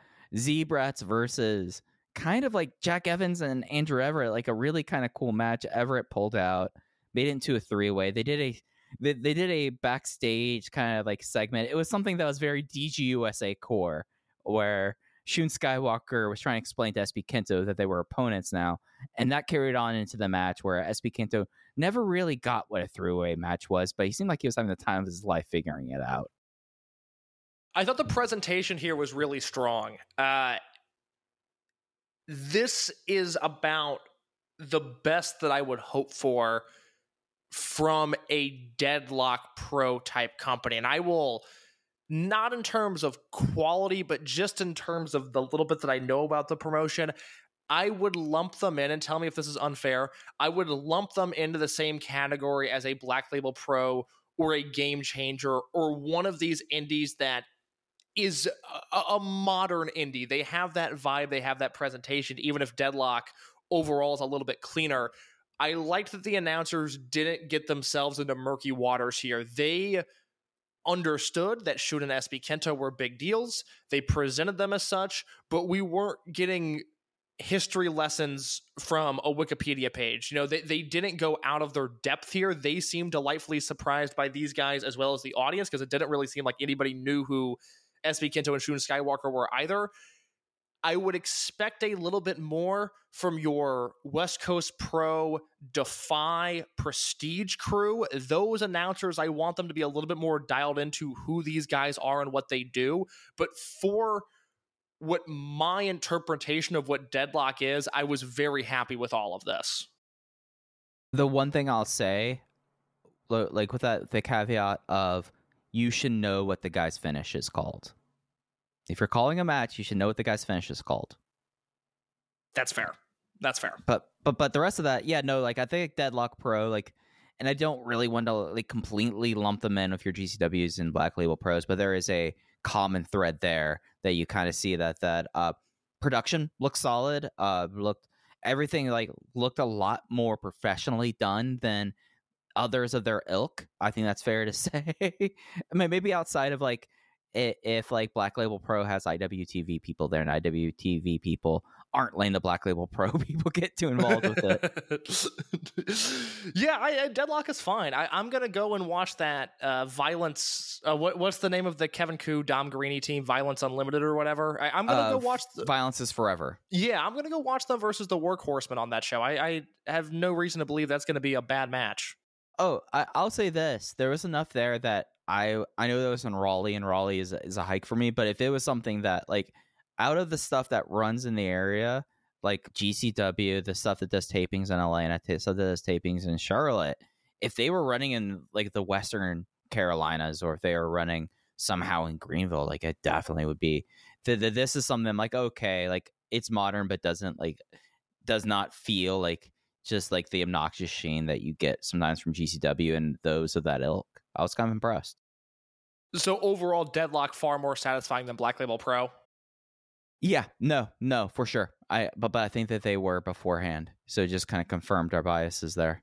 versus kind of like Jack Evans and Andrew Everett, like a really kind of cool match. Everett pulled out, made it into a three way. They did a they, they did a backstage kind of like segment. It was something that was very DGUSA core, where Shun Skywalker was trying to explain to SB Kento that they were opponents now, and that carried on into the match where SB Kento never really got what a three way match was, but he seemed like he was having the time of his life figuring it out. I thought the presentation here was really strong. Uh, this is about the best that I would hope for from a deadlock pro type company. And I will not in terms of quality, but just in terms of the little bit that I know about the promotion. I would lump them in and tell me if this is unfair. I would lump them into the same category as a Black Label Pro or a Game Changer or one of these indies that is a, a, modern indie. They have that vibe, they have that presentation, even if Deadlock overall is a little bit cleaner. I liked that the announcers didn't get themselves into murky waters here. They understood that Shun and SB Kento were big deals. They presented them as such, but we weren't getting history lessons from a Wikipedia page. You know, they, they didn't go out of their depth here. They seemed delightfully surprised by these guys as well as the audience because it didn't really seem like anybody knew who SB Kento and Shun Skywalker were either. I would expect a little bit more from your West Coast Pro Defy Prestige crew. Those announcers, I want them to be a little bit more dialed into who these guys are and what they do. But for what my interpretation of what Deadlock is, I was very happy with all of this. The one thing I'll say, like with that, the caveat of you should know what the guy's finish is called. If you're calling a match, you should know what the guy's finish is called. That's fair. That's fair. But but but the rest of that, yeah, no, like I think Deadlock Pro, like, and I don't really want to like completely lump them in with your GCWs and Black Label Pros, but there is a common thread there that you kind of see that that uh production looks solid. Uh, looked everything like looked a lot more professionally done than others of their ilk. I think that's fair to say. I mean, maybe outside of like if like Black Label Pro has IWTV people there and IWTV people aren't letting the Black Label Pro people get too involved with it. yeah, I, I, Deadlock is fine. I, am gonna go and watch that uh, Violence. Uh, what, what's the name of the Kevin Ku Dom Garrini team? Violence Unlimited or whatever. I, am gonna uh, go watch. The, Violence is forever. Yeah, I'm gonna go watch them versus the Workhorsemen on that show. I, I have no reason to believe that's gonna be a bad match. Oh, I, I'll say this: there was enough there that I I know that was in Raleigh, and Raleigh is is a hike for me. But if it was something that like out of the stuff that runs in the area, like GCW, the stuff that does tapings in Atlanta, t- stuff that does tapings in Charlotte, if they were running in like the Western Carolinas, or if they were running somehow in Greenville, like it definitely would be. The, the, this is something like okay, like it's modern, but doesn't like does not feel like just like the obnoxious sheen that you get sometimes from GCW and those of that ilk. I was kind of impressed. So overall, Deadlock far more satisfying than Black Label Pro. Yeah, no, no, for sure. I but but I think that they were beforehand, so it just kind of confirmed our biases there.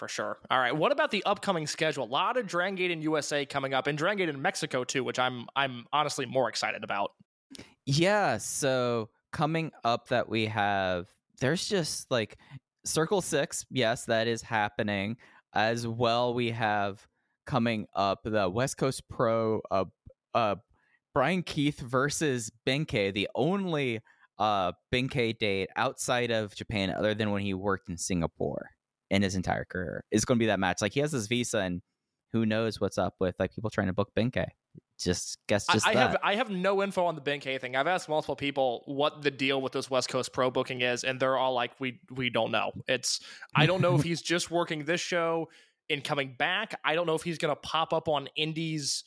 for sure. All right. What about the upcoming schedule? A lot of Dragon Gate in USA coming up, and Dragon Gate in Mexico too, which I'm I'm honestly more excited about. Yeah. So coming up, that we have there's just like Circle Six. Yes, that is happening as well. We have coming up the West Coast Pro. Uh, uh, Bryan Keith versus Ben-K, the only uh Ben-K date outside of Japan, other than when he worked in Singapore in his entire career is going to be that match. Like he has his visa, and who knows what's up with like people trying to book Ben-K. Just guess just I, I have I have no info on the Ben-K thing. I've asked multiple people what the deal with this West Coast Pro booking is, and they're all like, "We we don't know." It's I don't know if he's just working this show and coming back. I don't know if he's going to pop up on Indies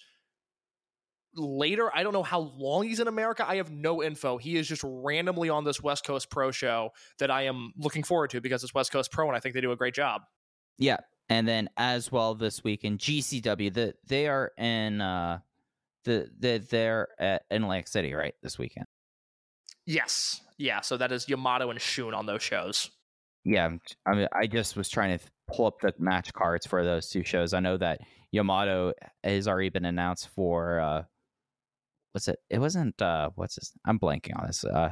later. I don't know how long he's in America. I have no info. He is just randomly on this West Coast Pro show that I am looking forward to because it's West Coast Pro and I think they do a great job. Yeah. And then as well this week in GCW, the, they are in uh the, the they're at, in Lake City, right? This weekend. Yes. Yeah. So that is Yamato and Shun on those shows. Yeah. I mean, I just was trying to pull up the match cards for those two shows. I know that Yamato has already been announced for uh what's it? It wasn't uh what's this? I'm blanking on this. Uh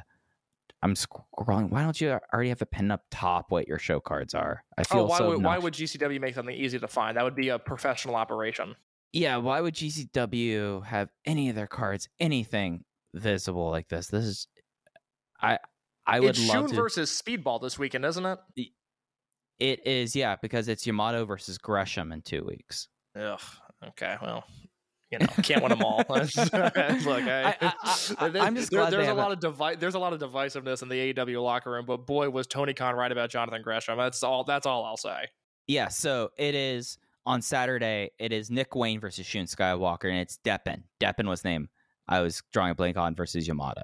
I'm scrolling. Why don't you already have a pin up top what your show cards are? I feel oh, why so would, why would GCW make something easy to find? That would be a professional operation. Yeah, why would GCW have any of their cards anything visible like this? This is I I would it's love Shun to versus Speedball this weekend, isn't it? It is, yeah, because it's Yamato versus Gresham in two weeks. Ugh. Okay. Well, you know, can't win them all. Look, I, I- I- there- I'm just there- glad there's a lot of devi- there's a lot of divisiveness in the AEW locker room, but boy, was Tony Khan right about Jonathan Gresham. That's all. That's all I'll say. Yeah, so it is on Saturday. It is Nick Wayne versus Shun Skywalker, and it's Deppen. Deppen was named. I was drawing a blank on versus Yamato.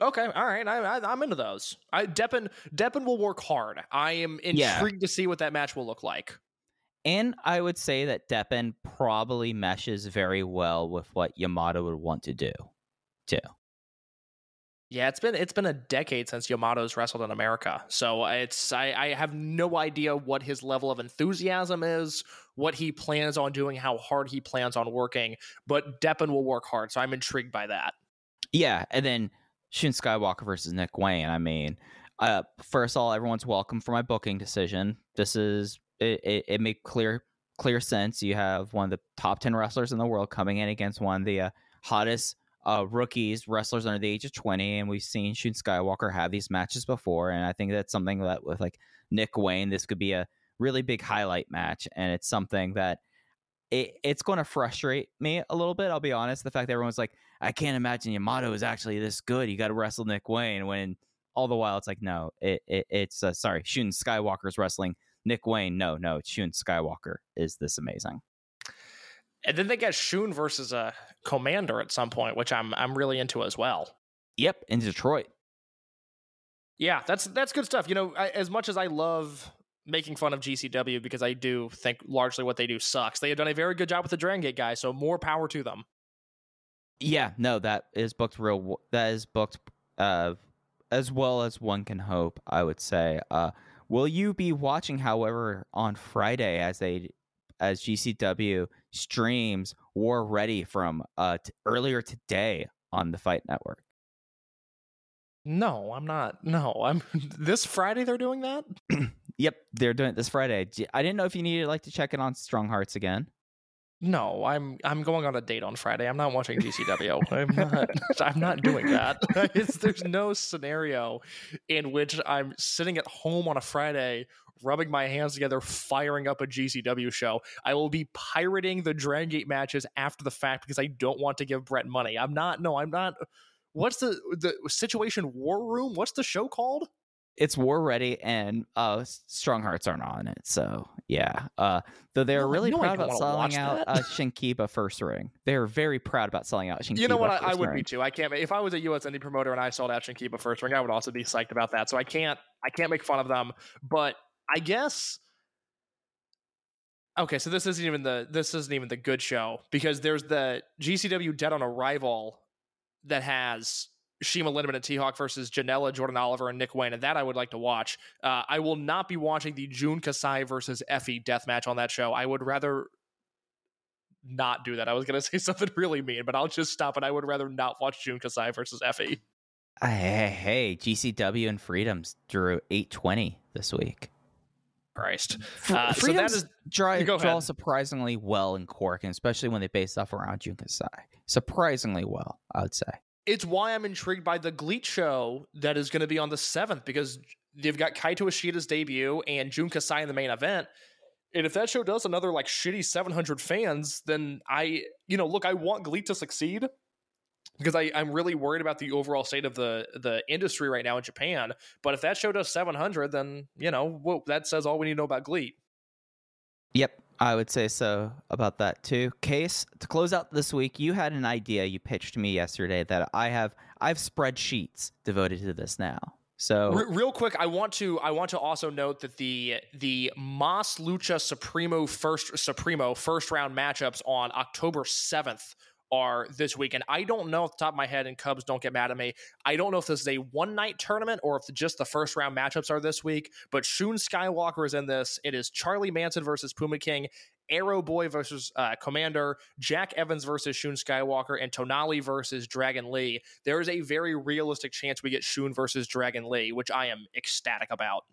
Okay, all right, I, I, I'm into those. I Deppen Deppen will work hard. I am Yeah. intrigued to see what that match will look like. And I would say that Deppen probably meshes very well with what Yamato would want to do, too. Yeah, it's been it's been a decade since Yamato's wrestled in America, so it's I, I have no idea what his level of enthusiasm is, what he plans on doing, how hard he plans on working. But Deppen will work hard, so I'm intrigued by that. Yeah, and then Shun Skywalker versus Nick Wayne. I mean, uh, first of all, everyone's welcome for my booking decision. This is it. It, it made clear clear sense. You have one of the top ten wrestlers in the world coming in against one of the uh, hottest uh, rookies wrestlers under the age of twenty, and we've seen Shun Skywalker have these matches before, and I think that's something that with like Nick Wayne, this could be a really big highlight match, and it's something that. It, it's going to frustrate me a little bit. I'll be honest. The fact that everyone's like, I can't imagine Yamato is actually this good. You got to wrestle Nick Wayne when all the while it's like, no, it, it it's uh, sorry, Shun Skywalker's wrestling Nick Wayne. No, no, it's Shun Skywalker is this amazing. And then they got Shun versus a Komander at some point, which I'm I'm really into as well. Yep, in Detroit. Yeah, that's that's good stuff. You know, I, as much as I love making fun of GCW because I do think largely what they do sucks. They have done a very good job with the Dragon Gate guys, so more power to them. Yeah, no, that is booked real. That is booked uh, as well as one can hope. I would say. Uh, will you be watching, however, on Friday as they as GCW streams War Ready from uh, t- earlier today on the Fight Network? No, I'm not. No, I'm this Friday they're doing that? Yep, they're doing it this Friday. I didn't know if you needed like to check it on Strong Hearts again. No, I'm I'm going on a date on Friday. I'm not watching GCW. I'm not I'm not doing that. It's, there's no scenario in which I'm sitting at home on a Friday rubbing my hands together firing up a GCW show. I will be pirating the Dragon Gate matches after the fact because I don't want to give Brett money. I'm not no, I'm not What's the the situation war room? What's the show called? It's War Ready, and uh, Strong Hearts aren't on it. So yeah, uh, though they're No, really no, proud about selling out uh, Shinkiba first ring. They're very proud about selling out Shinkiba. You know what? I, I would ring. be too. I can't. If I was a US indie promoter and I sold out Shinkiba first ring, I would also be psyched about that. So I can't. I can't make fun of them. But I guess. Okay, so this isn't even the this isn't even the good show because there's the GCW Dead on Arrival that has CIMA Lindaman and T Hawk versus Janela, Jordan Oliver, and Nick Wayne, and that I would like to watch. Uh, I will not be watching the Jun Kasai versus Effy death match on that show. I would rather not do that. I was going to say something really mean, but I'll just stop it. I would rather not watch Jun Kasai versus Effy. Uh, Hey, hey, GCW and Freedoms drew 820 this week. Christ. Fr- Uh, so that Freedoms is draw, Go draw ahead. surprisingly well in Korakuen, and especially when they base stuff around June Kasai. Surprisingly well, I would say. It's why I'm intrigued by the GLEAT show that is going to be on the 7th because they've got Kaito Ishida's debut and Jun Kasai in the main event. And if that show does another like shitty 700 fans, then I, you know, look, I want GLEAT to succeed because I, I'm really worried about the overall state of the the industry right now in Japan. But if that show does 700, then you know whoa, that says all we need to know about GLEAT. Yep, I would say so about that too. Case to close out this week, you had an idea you pitched me yesterday that I have. I have spreadsheets devoted to this now. So Re- real quick, I want to I want to also note that the the Mas Lucha Supremo first Supremo first round matchups on October seventh are this week, and I don't know off the top of my head. And Cubs don't get mad at me. I don't know if this is a one night tournament or if just the first round matchups are this week. But Shun Skywalker is in this. It is Charlie Manson versus Puma King. Aero Boy versus uh, Komander, Jack Evans versus Shun Skywalker, and Tonali versus Dragon Lee. There is a very realistic chance we get Shun versus Dragon Lee, which I am ecstatic about.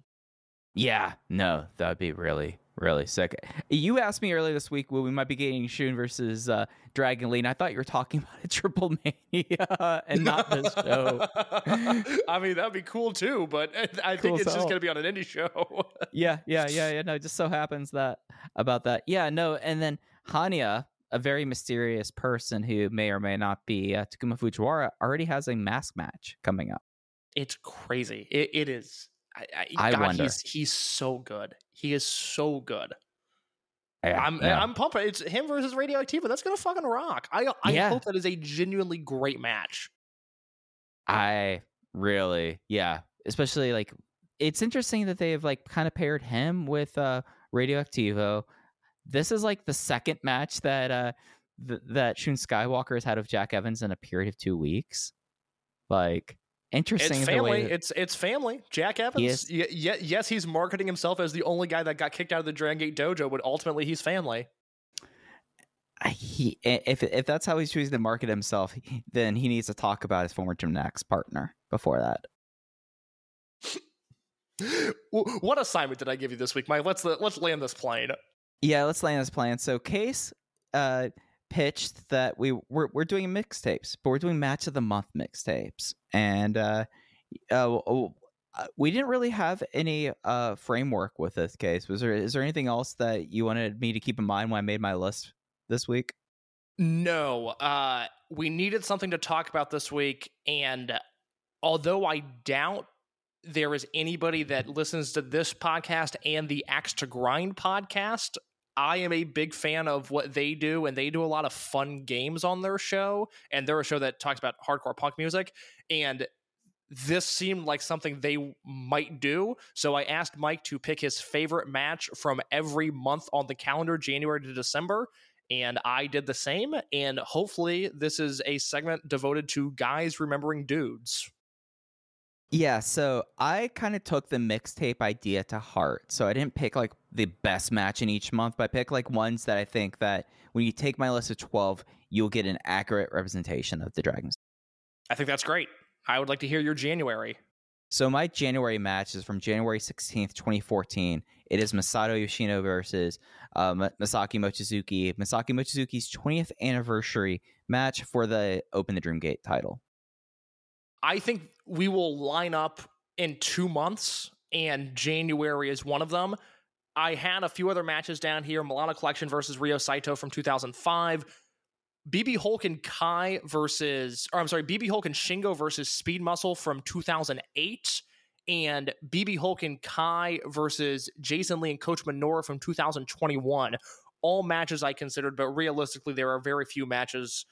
Yeah, no, that'd be really really sick. You asked me earlier this week, when we might be getting Shun versus uh, Dragon Lee, and I thought you were talking about a Triplemania and not this show. I mean, that'd be cool too, but I Cool think it's just going to be on an indie show. yeah, yeah, yeah, yeah. No, it just so happens that about that. Yeah, no, and then Hania, a very mysterious person who may or may not be uh, Takuma Fujiwara already has a mask match coming up. It's crazy. It, it is. I, I, I God, wonder. He's, he's so good. He is so good. Yeah, I'm yeah. I'm pumped. It's him versus Radioactiva. That's gonna fucking rock. I I Yeah. hope that is a genuinely great match. I really, yeah, especially like it's interesting that they've like kind of paired him with uh Radioactivo. This is like the second match that uh th- that Shun Skywalker has had with Jack Evans in a period of two weeks. Like interesting. It's family. that- It's it's family. Jack Evans. Yes. Y- y- yes, he's marketing himself as the only guy that got kicked out of the Dragon Gate dojo, but ultimately he's family. he if if that's how he's choosing to market himself, then he needs to talk about his former gymnastics partner before that. What assignment did I give you this week, Mike? Let's let's land this plane. Yeah, let's land this plane. So Case uh pitched that we we're we're doing mixtapes, but we're doing match of the month mixtapes. And uh uh uh, we didn't really have any uh framework with this case. Was there is there anything else that you wanted me to keep in mind when I made my list this week? No, uh, we needed something to talk about this week, and although I doubt there is anybody that listens to this podcast and the Axe to Grind podcast, I am a big fan of what they do, and they do a lot of fun games on their show, and they're a show that talks about hardcore punk music, and this seemed like something they might do. So I asked Mike to pick his favorite match from every month on the calendar, January to December and I did the same. And hopefully, this is a segment devoted to guys remembering dudes. Yeah, so I kind of took the mixtape idea to heart. So I didn't pick like the best match in each month, but I picked like ones that I think that when you take my list of 12, you'll get an accurate representation of the Dragons. I think that's great. I would like to hear your January. So my January match is from January 16th, 2014. It is Masato Yoshino versus uh, Masaki Mochizuki. Masaki Mochizuki's 20th anniversary match for the Open the Dream Gate title. I think we will line up in two months, and January is one of them. I had a few other matches down here Milano Collection versus Ryo Saito from 2005. BB Hulk and Kai versus, or I'm sorry, BB Hulk and Shingo versus Speed Muscle from 2008. And BB Hulk and Kai versus Jason Lee and Coach Minoru from 2021. All matches I considered, but realistically, there are very few matches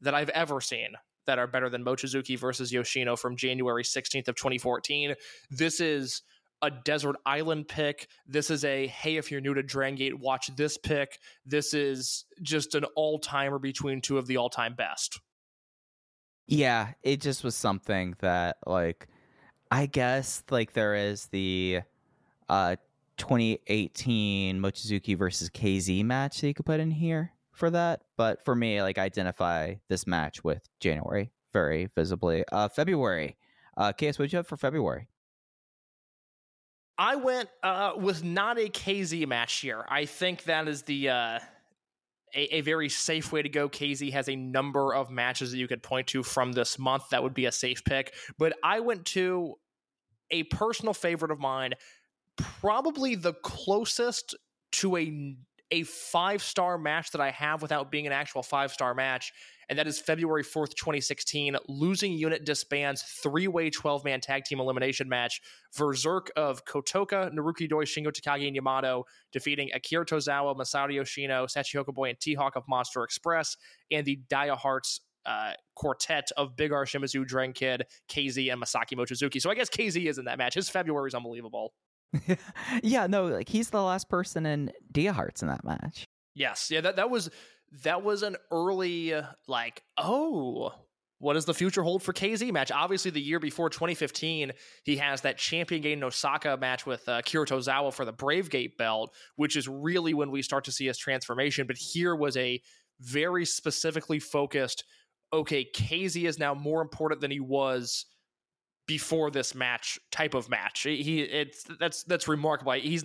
that I've ever seen that are better than Mochizuki versus Yoshino from January 16th of 2014. This is a desert island pick. This is a hey, if you're new to Drangate, watch this pick. This is just an all timer between two of the all time best. Yeah, it just was something that like I guess like there is the uh 2018 Mochizuki versus KZ match that you could put in here for that, but for me like I identify this match with January very visibly. Uh February. Uh KS what did you have for February? I went uh, with not a KZ match here. I think that is the uh, a, a very safe way to go. KZ has a number of matches that you could point to from this month. That would be a safe pick. But I went to a personal favorite of mine, probably the closest to a a five star match that I have without being an actual five star match, and that is February 4th, 2016. Losing Unit disbands three way 12 man tag team elimination match. Berserk of Kotoka, Naruki Doi, Shingo Takagi, and Yamato defeating Akira Tozawa, Masato Yoshino, Sachihoko Boy, and T Hawk of Monster Express, and the Dia Hearts. Uh, quartet of Big R Shimizu, Dragon Kid, KZ, and Masaki Mochizuki. So I guess KZ is in that match. His February is unbelievable. yeah, no, like he's the last person in Dia Hearts in that match. Yes, yeah, that that was that was an early uh, like, oh, what does the future hold for KZ match? Obviously, the year before 2015, he has that Champion Game Osaka match with uh, Kira Tozawa for the Brave Gate belt, which is really when we start to see his transformation. But here was a very specifically focused. Okay, KZ is now more important than he was before this match type of match. He it's that's that's remarkable. He's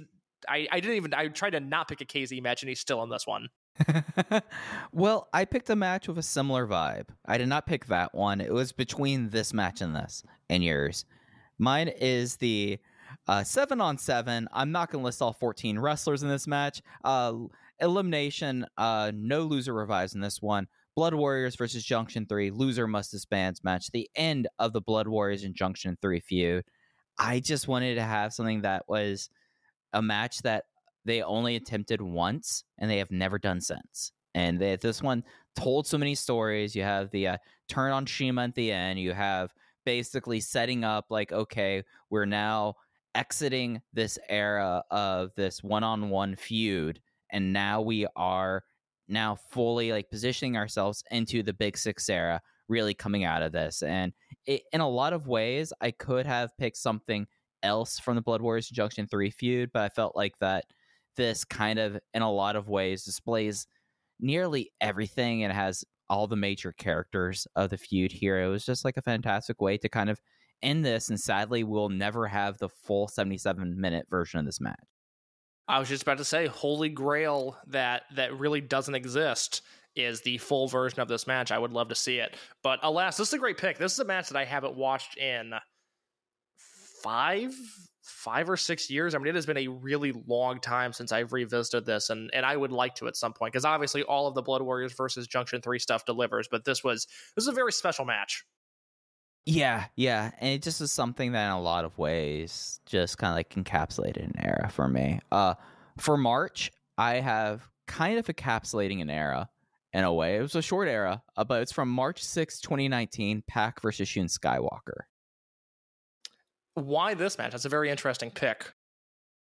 I, I didn't even I tried to not pick a KZ match and he's still in this one. well, I picked a match with a similar vibe. I did not pick that one. It was between this match and this and yours. Mine is the uh, seven on seven. I'm not going to list all 14 wrestlers in this match. Uh, elimination, uh, no loser revives in this one. Blood Warriors versus Junction 3, loser must disband match, the end of the Blood Warriors and Junction 3 feud. I just wanted to have something that was a match that they only attempted once and they have never done since. And they, this one told so many stories. You have the uh, turn on CIMA at the end. You have basically setting up like, okay, we're now exiting this era of this one-on-one feud, and now we are now fully like positioning ourselves into the Big Six era, really coming out of this. And it, in a lot of ways, I could have picked something else from the Blood Warriors Junction Three feud, but I felt like that this kind of, in a lot of ways, displays nearly everything and has all the major characters of the feud here. It was just like a fantastic way to kind of end this. And sadly, we'll never have the full 77 minute version of this match. I was just about to say, holy grail that that really doesn't exist is the full version of this match. I would love to see it, but alas, this is a great pick. This is a match that I haven't watched in five five or six years. I mean, it has been a really long time since I've revisited this, and and I would like to at some point because obviously all of the Blood Warriors versus Junction Three stuff delivers, but this was this is a very special match. Yeah, yeah, and it just is something that in a lot of ways just kind of like encapsulated an era for me. Uh, for March, I have kind of encapsulating an era in a way. It was a short era, uh, but it's from March 6, 2019, Pac versus Shun Skywalker. Why this match? That's a very interesting pick.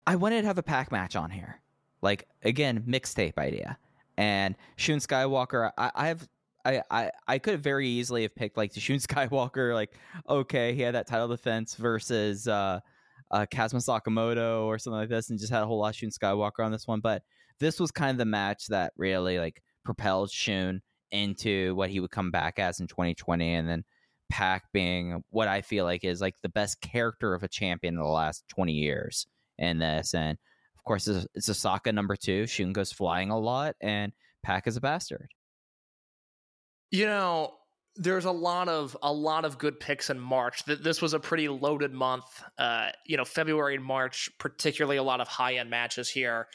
I wanted to have a Pac match on here. Like, again, mixtape idea. And Shun Skywalker, I, I have I, I, I could very easily have picked like Shun Skywalker, like, okay, he had that title defense versus uh uh Kazuma Sakamoto or something like this, and just had a whole lot of Shun Skywalker on this one. But this was kind of the match that really like propelled Shun into what he would come back as in 2020, and then Pac being what I feel like is like the best character of a champion in the last 20 years in this. And of course, it's, it's Osaka number two. Shun goes flying a lot, and Pac is a bastard. You know, there's a lot of a lot of good picks in March. This was a pretty loaded month. Uh, you know, February and March, particularly a lot of high end matches here.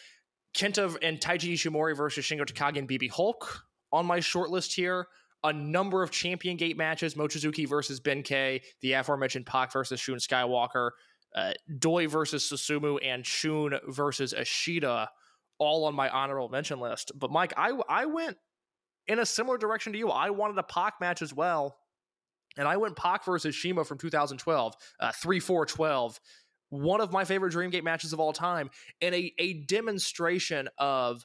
Kenta and Taiji Ishimori versus Shingo Takagi and BB Hulk on my short list here a number of Champion Gate matches Mochizuki versus Ben-K, the aforementioned Pac versus Shun Skywalker, uh, Doi versus Susumu, and Shun versus Ishida, all on my honorable mention list. But Mike, I, I went in a similar direction to you. I wanted a Pac match as well. And I went Pac versus CIMA from 2012, uh, 3 4 12. One of my favorite Dreamgate matches of all time, and a, a demonstration of,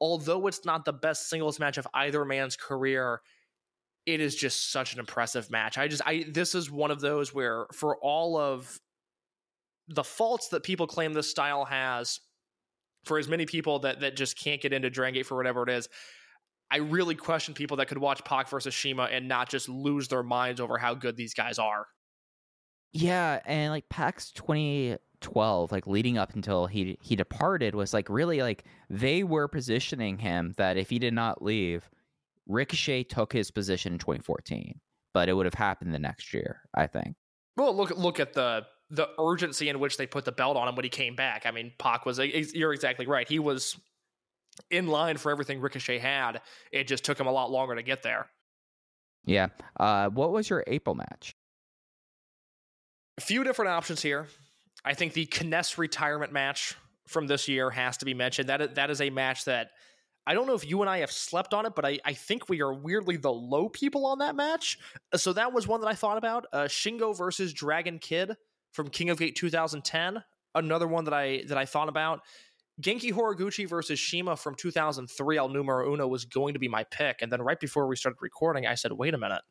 although it's not the best singles match of either man's career, it is just such an impressive match. I just I this is one of those where for all of the faults that people claim this style has, for as many people that that just can't get into Dragon Gate for whatever it is, I really question people that could watch Pac versus CIMA and not just lose their minds over how good these guys are. Yeah, and like Pac's 2012, like leading up until he he departed, was like really like they were positioning him that if he did not leave, Ricochet took his position in 2014, but it would have happened the next year, I think. Well, look look at the the urgency in which they put the belt on him when he came back. I mean, Pac was you're exactly right. He was in line for everything Ricochet had. It just took him a lot longer to get there. Yeah. Uh, what was your April match? A few different options here. I think the K-ness retirement match from this year has to be mentioned. That that is a match that I don't know if you and I have slept on it, but I, I think we are weirdly the low people on that match. Uh, so that was one that I thought about. Uh, Shingo versus Dragon Kid from King of Gate 2010. Another one that I that I thought about. Genki Horiguchi versus CIMA from 2003 El Numero Uno was going to be my pick. And then right before we started recording, I said, wait a minute.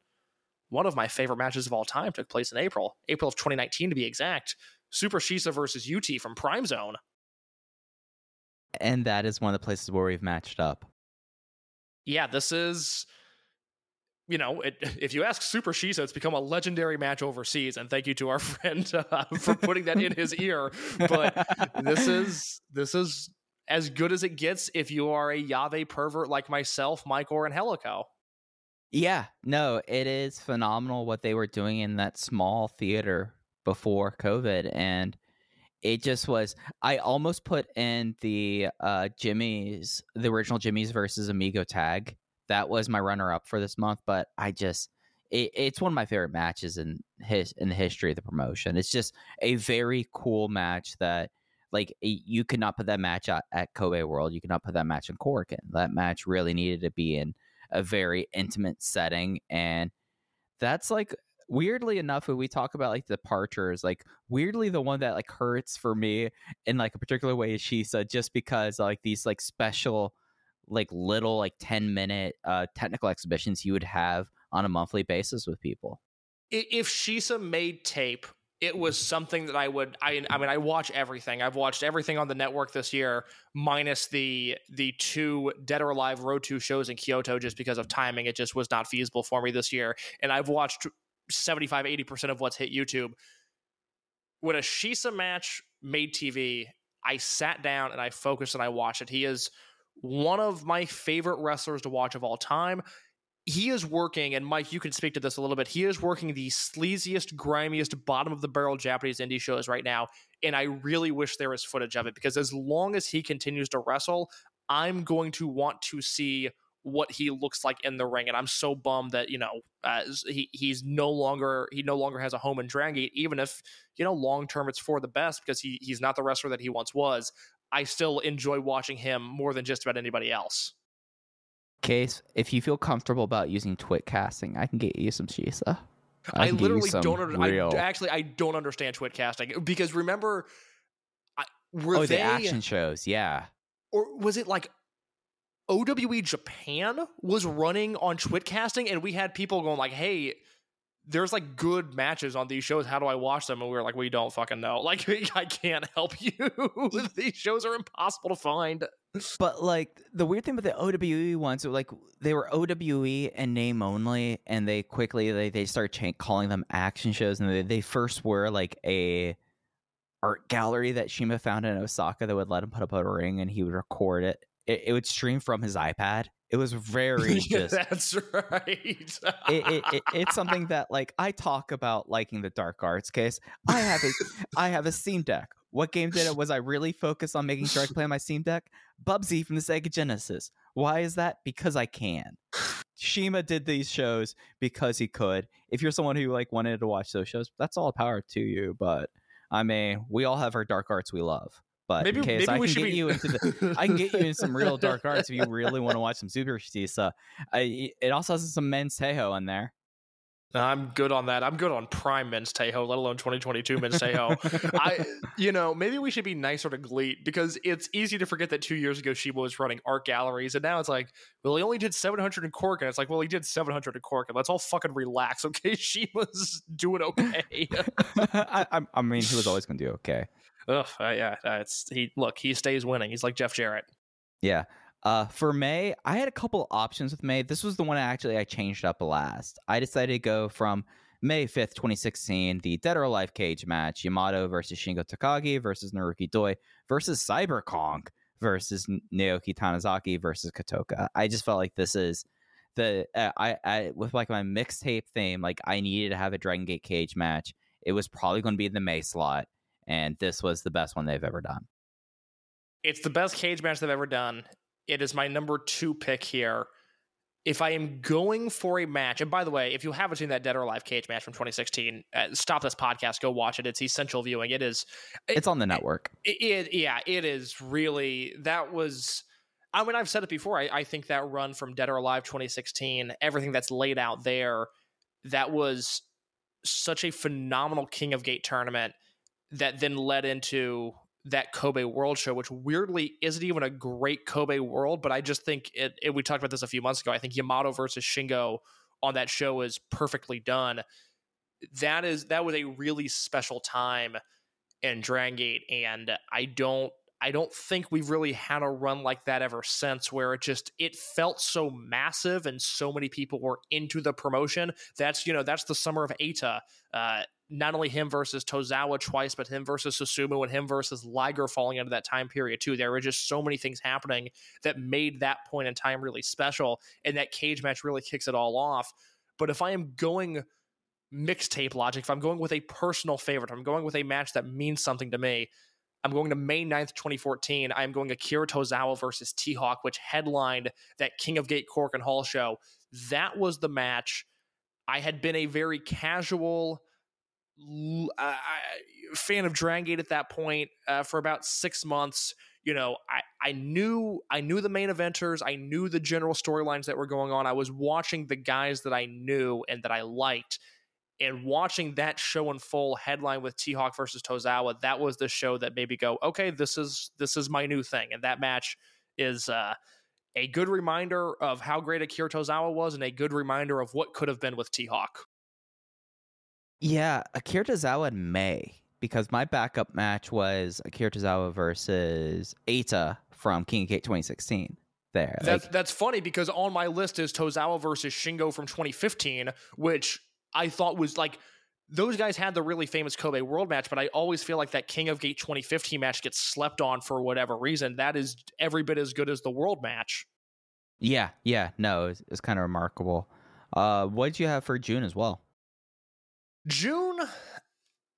One of my favorite matches of all time took place in April, April of 2019 to be exact. Super Shisa versus UT from Prime Zone and that is one of the places where we've matched up. Yeah, this is you know, it, if you ask Super Shisa, it's become a legendary match overseas, and thank you to our friend uh, for putting that in his ear. But this is this is as good as it gets if you are a Yave pervert like myself, Mike, or Angelico. Yeah, no, it is phenomenal what they were doing in that small theater before COVID, and it just was i almost put in the uh jimmy's the original jimmy's versus amigo tag that was my runner up for this month but i just it, it's one of my favorite matches in his in the history of the promotion it's just a very cool match that like you could not put that match at, at kobe world you could not put that match in Korakuen. that match really needed to be in a very intimate setting and that's like weirdly enough when we talk about like departures like weirdly the one that like hurts for me in like a particular way is Shisa just because like these like special like little like 10 minute uh technical exhibitions you would have on a monthly basis with people if Shisa made tape it was something that I would I I mean I watch everything. I've watched everything on the network this year minus the the two Dead or Alive Road 2 shows in Kyoto just because of timing. It just was not feasible for me this year. And I've watched 75 80% of what's hit YouTube. When a Shisa match made TV, I sat down and I focused and I watched it. He is one of my favorite wrestlers to watch of all time he is working, and Mike, you can speak to this a little bit. He is working the sleaziest, grimiest, bottom of the barrel Japanese indie shows right now. And I really wish there was footage of it because as long as he continues to wrestle, I'm going to want to see what he looks like in the ring. And I'm so bummed that, you know, uh, he, he's no longer, he no longer has a home in Dragon Gate, even if, you know, long term it's for the best because he, he's not the wrestler that he once was. I still enjoy watching him more than just about anybody else. Case, if you feel comfortable about using TwitCasting, I can get you some Shisa. I, I literally don't. Under, I, actually, I don't understand TwitCasting because remember, I, were oh, they, the action shows, yeah. Or was it like OWE Japan was running on TwitCasting, and we had people going like, "Hey, there's like good matches on these shows. How do I watch them? And we were like, we don't fucking know. Like, I can't help you. these shows are impossible to find. But like the weird thing with the OWE ones, like they were OWE and name only, and they quickly they they start cha- calling them action shows, and they, they first were like a art gallery that CIMA found in Osaka that would let him put up a ring and he would record it. It, it would stream from his iPad it was very just. That's right. it, it, it, it's something that like I talk about liking the dark arts case. I have a I have a Steam Deck. What game did it? Was I really focused on making sure I play on my Steam Deck? Bubsy from the Sega Genesis. Why is that? Because I can. CIMA did these shows because he could. If you're someone who like wanted to watch those shows, that's all power to you. But I mean, we all have our dark arts we love. But maybe, maybe I can get be... you into the, I can get you in some real dark arts if you really want to watch some Super Shisa. I, it also has some men's Teioh in there. I'm good on that. I'm good on prime men's Teioh, let alone 2022 men's Teioh. I, you know, maybe we should be nicer to GLEAT because it's easy to forget that two years ago CIMA was running art galleries, and now it's like, well, he only did 700 in Korakuen, and it's like, well, he did 700 in Korakuen, and let's all fucking relax, okay? CIMA's doing okay. I, I mean, he was always going to do okay. Ugh, uh, yeah, uh, it's he. Look, he stays winning. He's like Jeff Jarrett. Yeah. Uh, for May, I had a couple options with May. This was the one I actually I changed up last. I decided to go from May 5th, 2016, the Dead or Alive cage match, Yamato versus Shingo Takagi versus Naruki Doi versus Cyber Kong versus Naoki Tanizaki versus Kotoka. I just felt like this is the uh, I, I with like my mixtape theme, like I needed to have a Dragon Gate cage match. It was probably going to be in the May slot and this was the best one they've ever done. It's the best cage match they've ever done. It is my number two pick here. If I am going for a match, and by the way, if you haven't seen that Dead or Alive cage match from 2016, uh, stop this podcast, go watch it. It's essential viewing. It is. It, it's on the network. It, it, yeah, it is really. That was. I mean, I've said it before. I, I think that run from Dead or Alive 2016, everything that's laid out there, that was such a phenomenal King of Gate tournament that then led into that Kobe World Show, which weirdly isn't even a great Kobe World, but I just think it, it, We talked about this a few months ago. I think Yamato versus Shingo on that show is perfectly done. That is that was a really special time in Dragon Gate, and I don't I don't think we've really had a run like that ever since where it just it felt so massive and so many people were into the promotion. That's you know that's the summer of Eita. Uh, not only him versus Tozawa twice, but him versus Susumu and him versus Liger falling into that time period too. There were just so many things happening that made that point in time really special, and that cage match really kicks it all off. But if I am going mixtape logic, if I'm going with a personal favorite, I'm going with a match that means something to me. I'm going to May 9th, 2014. I'm going Akira Tozawa versus T Hawk, which headlined that King of Gate Korakuen Hall show. That was the match. I had been a very casual uh, fan of Dragon Gate at that point uh, for about six months. You know, I, I knew I knew the main eventers. I knew the general storylines that were going on. I was watching the guys that I knew and that I liked and watching that show in full headline with T-Hawk versus Tozawa, that was the show that maybe go, okay, this is this is my new thing. And that match is uh, a good reminder of how great Akira Tozawa was and a good reminder of what could have been with T-Hawk. Yeah, Akira Tozawa in May because my backup match was Akira Tozawa versus Eita from King of Gate 2016 there. That's like, that's funny because on my list is Tozawa versus Shingo from 2015, which I thought was like those guys had the really famous Kobe World match, but I always feel like that King of Gate 2015 match gets slept on for whatever reason. That is every bit as good as the World match. Yeah, yeah, no, it's, it's kind of remarkable. Uh, what did you have for June as well? June,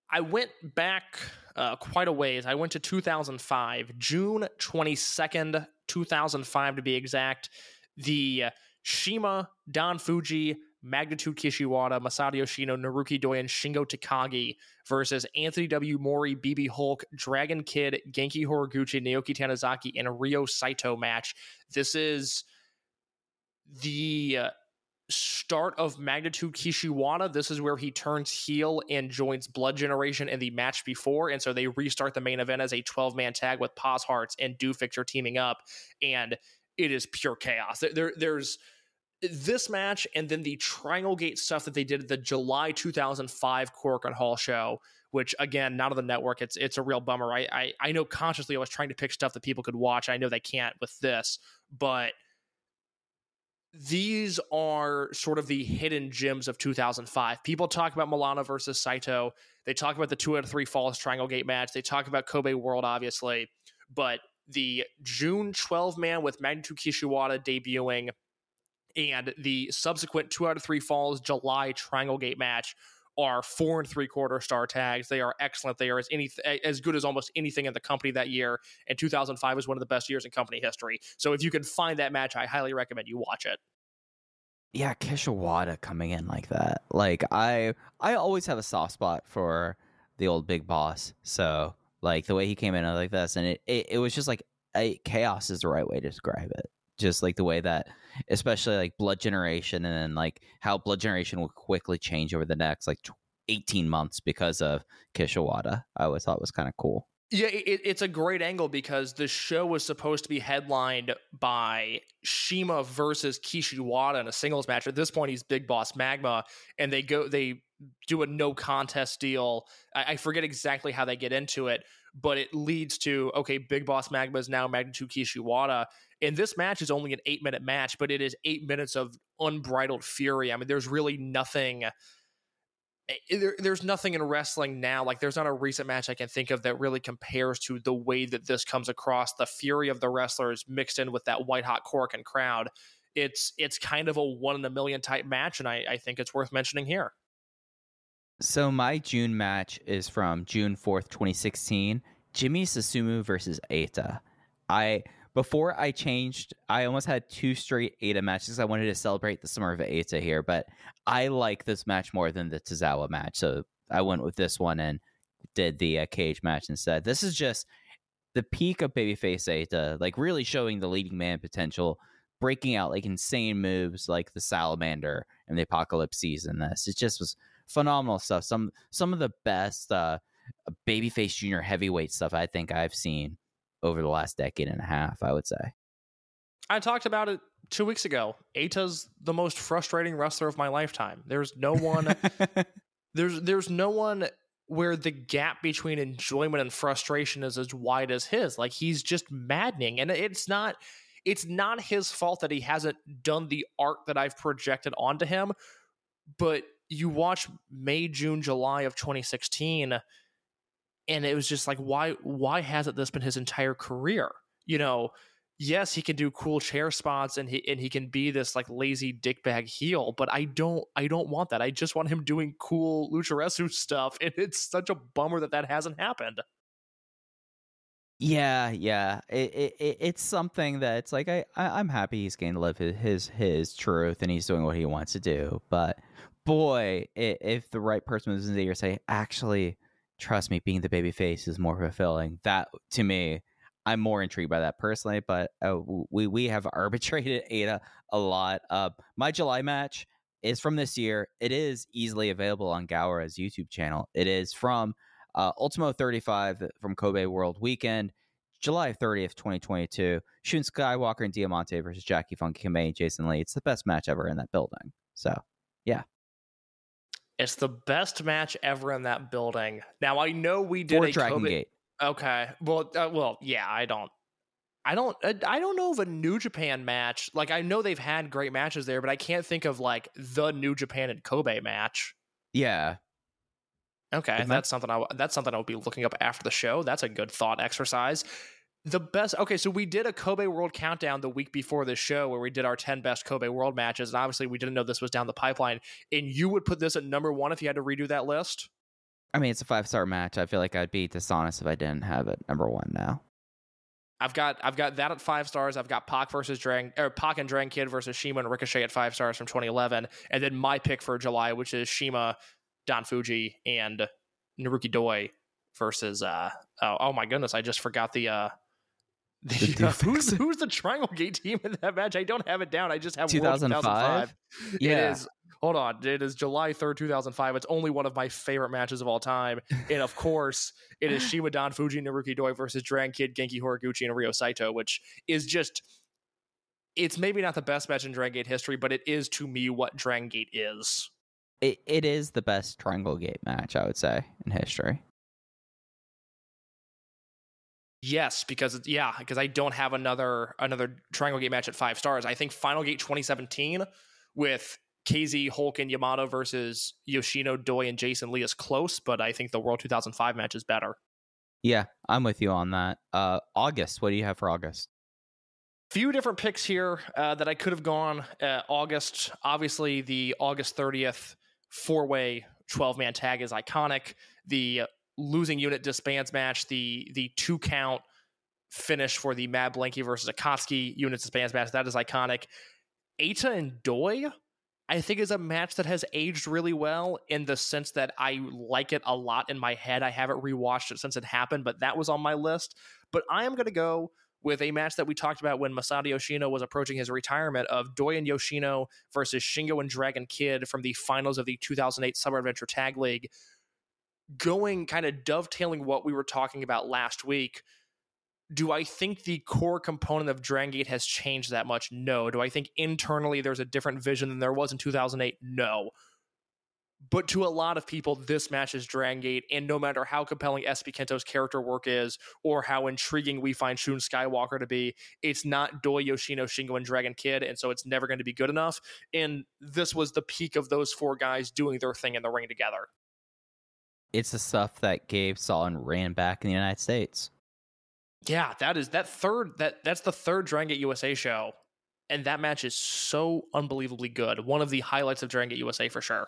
I went back uh, quite a ways. I went to 2005, June 22nd, 2005 to be exact. The CIMA Don Fujii Magnitude Kishiwada, Masato Yoshino, Naruki Doi, and Shingo Takagi versus Anthony W. Mori, BB Hulk, Dragon Kid, Genki Horiguchi, Naoki Tanizaki, and Ryo Saito match. This is the uh, start of Magnitude Kishiwada. This is where he turns heel and joins Blood Generation in the match before. And so they restart the main event as a 12 man tag with Paz Hearts and Doofixture teaming up. And it is pure chaos. There, there's this match and then the Triangle Gate stuff that they did at the July 2005 Korakuen Hall show, which again, not on the network. It's it's a real bummer. I, I I know consciously I was trying to pick stuff that people could watch. I know they can't with this, but these are sort of the hidden gems of 2005. People talk about Milano versus Saito. They talk about the two out of three falls Triangle Gate match. They talk about Kobe World, obviously, but the June 12 man with Magnitude Kishiwada debuting and the subsequent two out of three falls July Triangle Gate match are four and three quarter star tags. They are excellent. They are as any as good as almost anything in the company that year. And 2005 is one of the best years in company history. So if you can find that match, I highly recommend you watch it. Yeah, Kishiwada coming in like that. Like I I always have a soft spot for the old big boss. So like the way he came in like this and it it, it was just like chaos is the right way to describe it just like the way that especially like blood generation and then like how blood generation will quickly change over the next like 18 months because of Kishiwada. I always thought was kind of cool. Yeah, it, it's a great angle because the show was supposed to be headlined by CIMA versus Kishiwada in a singles match. At this point, he's Big Boss Magma, and they go they do a no contest deal. I, I forget exactly how they get into it, but it leads to okay, Big Boss Magma is now Magnitude Kishiwada, and this match is only an eight minute match, but it is eight minutes of unbridled fury. I mean, there's really nothing. Eh, there, there's nothing in wrestling now. Like, there's not a recent match I can think of that really compares to the way that this comes across. The fury of the wrestlers mixed in with that white hot Korakuen crowd. It's it's kind of a one in a million type match, and I, I think it's worth mentioning here. So my June match is from June fourth, twenty sixteen. Jimmy Susumu versus Eita. I before I changed, I almost had two straight Eita matches. I wanted to celebrate the summer of Eita here, but I like this match more than the Tozawa match. So I went with this one and did the uh, cage match instead. This is just the peak of babyface Eita, like really showing the leading man potential, breaking out like insane moves like the salamander and the apocalypse season. This it just was phenomenal stuff. Some some of the best uh, babyface junior heavyweight stuff I think I've seen over the last decade and a half, I would say. I talked about it two weeks ago. Eita's the most frustrating wrestler of my lifetime. There's no one there's there's no one where the gap between enjoyment and frustration is as wide as his. Like he's just maddening. And it's not it's not his fault that he hasn't done the art that I've projected onto him. But you watch May, June, July of 2016 and it was just like why why hasn't this been his entire career you know yes he can do cool chair spots and he and he can be this like lazy dickbag heel but i don't i don't want that i just want him doing cool lucharesu stuff and it's such a bummer that that hasn't happened Yeah, yeah. It, it, it it's something that it's like I, I I'm happy he's getting to live his, his his truth and he's doing what he wants to do. But boy, if the right person was in the ear say, actually, trust me, being the baby face is more fulfilling. That to me, I'm more intrigued by that personally. But uh, we we have arbitrated Ada a lot. Uh, my July match is from this year. It is easily available on Gaora's YouTube channel. It is from uh, Ultimo 35 from Kobe World Weekend, July 30th, 2022. Shun Skywalker and Diamante versus Jackie Funky Kamei and Jason Lee. It's the best match ever in that building. So, yeah. It's the best match ever in that building. Now I know we did For a Dragon Kobe- Gate. Okay. Well, uh, well, yeah. I don't. I don't. uh, I don't know of a New Japan match. Like I know they've had great matches there, but I can't think of like the New Japan and Kobe match. Yeah. Okay, that's something I that's something I'll be looking up after the show. That's a good thought exercise. The best. Okay, so we did a Kobe World Countdown the week before this show where we did our ten best Kobe World matches, and obviously we didn't know this was down the pipeline. And you would put this at number one if you had to redo that list. I mean, it's a five star match. I feel like I'd be dishonest if I didn't have it number one now. I've got I've got that at five stars. I've got Pac versus Dragon or Pac and Dragon Kid versus CIMA and Ricochet at five stars from 2011, and then my pick for July, which is CIMA, Don Fujii, and Naruki Doi versus uh oh, oh my goodness, I just forgot the uh the, Doof who's who's the Triangle Gate team in that match? I don't have it down. I just have World 2005? 2005. Yeah. It is. Hold on. It is July 3rd, 2005. It's only one of my favorite matches of all time. And of course, it is CIMA Don Fujii Naruki Doi versus Dragon Kid, Genki Horiguchi, and Ryo Saito, which is just. It's maybe not the best match in Dragon Gate history, but it is to me what Dragon Gate is. It, it is the best Triangle Gate match, I would say, in history. Yes, because yeah, because I don't have another another Triangle Gate match at five stars. I think Final Gate 2017 with Kzy, Hulk, and Yamato versus Yoshino, Doi, and Jason Lee is close, but I think the World 2005 match is better. Yeah, I'm with you on that. Uh, August, what do you have for August? Few different picks here uh, that I could have gone. Uh, August, obviously, the August 30th four way 12 man tag is iconic. The losing unit disbands match, the the two count finish for the Mad Blanky versus Akatsuki unit disbands match, that is iconic. Eita and Doi, I think, is a match that has aged really well in the sense that I like it a lot in my head. I haven't rewatched it since it happened, but that was on my list. But I am going to go with a match that we talked about when Masato Yoshino was approaching his retirement of Doi and Yoshino versus Shingo and Dragon Kid from the finals of the 2008 Summer Adventure Tag League. Going kind of dovetailing what we were talking about last week. Do I think the core component of Dragon Gate has changed that much? No. Do I think internally there's a different vision than there was in 2008? No. But to a lot of people, this match is Dragon Gate, and no matter how compelling SB Kento's character work is, or how intriguing we find Shun Skywalker to be, it's not Doi Yoshino, Shingo, and Dragon Kid, and so it's never going to be good enough. And this was the peak of those four guys doing their thing in the ring together. It's the stuff that Gabe saw and ran back in the United States. Yeah, that is that third that that's the third Dragon Gate USA show, and that match is so unbelievably good. One of the highlights of Dragon Gate USA for sure.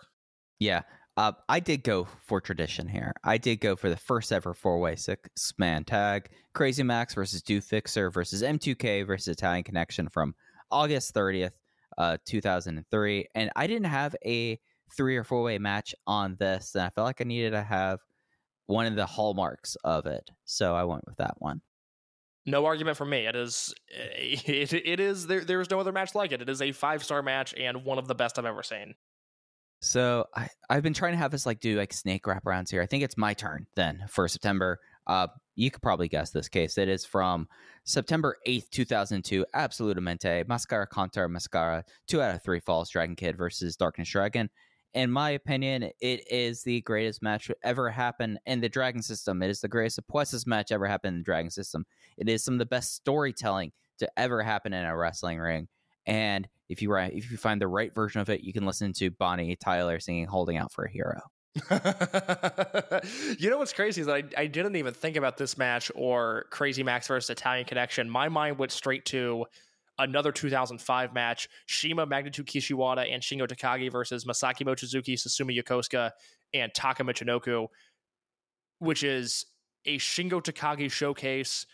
Yeah. Uh, I did go for tradition here. I did go for the first ever four way six man tag Crazy Max versus Do Fixer versus M2K versus Italian Connection from August 30th, uh, 2003. And I didn't have a three or four way match on this. And I felt like I needed to have one of the hallmarks of it. So I went with that one. No argument from me. It is it, it is there there is no other match like it. It is a five star match and one of the best I've ever seen. So I, I've been trying to have us like do like snake wraparounds here. I think it's my turn then for September. Uh, you could probably guess this case. It is from September 8th, 2002, Absolutamente, Mascara Contra Mascara, two out of three falls, Dragon Kid versus Darkness Dragon. In my opinion, it is the greatest match ever happen in the Dragon system. It is the greatest Apuestas match ever happened in the Dragon system. It is some of the best storytelling to ever happen in a wrestling ring. And if you if you find the right version of it, you can listen to Bonnie Tyler singing "Holding Out for a Hero." you know what's crazy is that I, I didn't even think about this match or Crazy Max versus Italian Connection. My mind went straight to another 2005 match: CIMA Magnitude Kishiwada and Shingo Takagi versus Masaki Mochizuki, Susumu Yokosuka, and Taka Michinoku, which is a Shingo Takagi showcase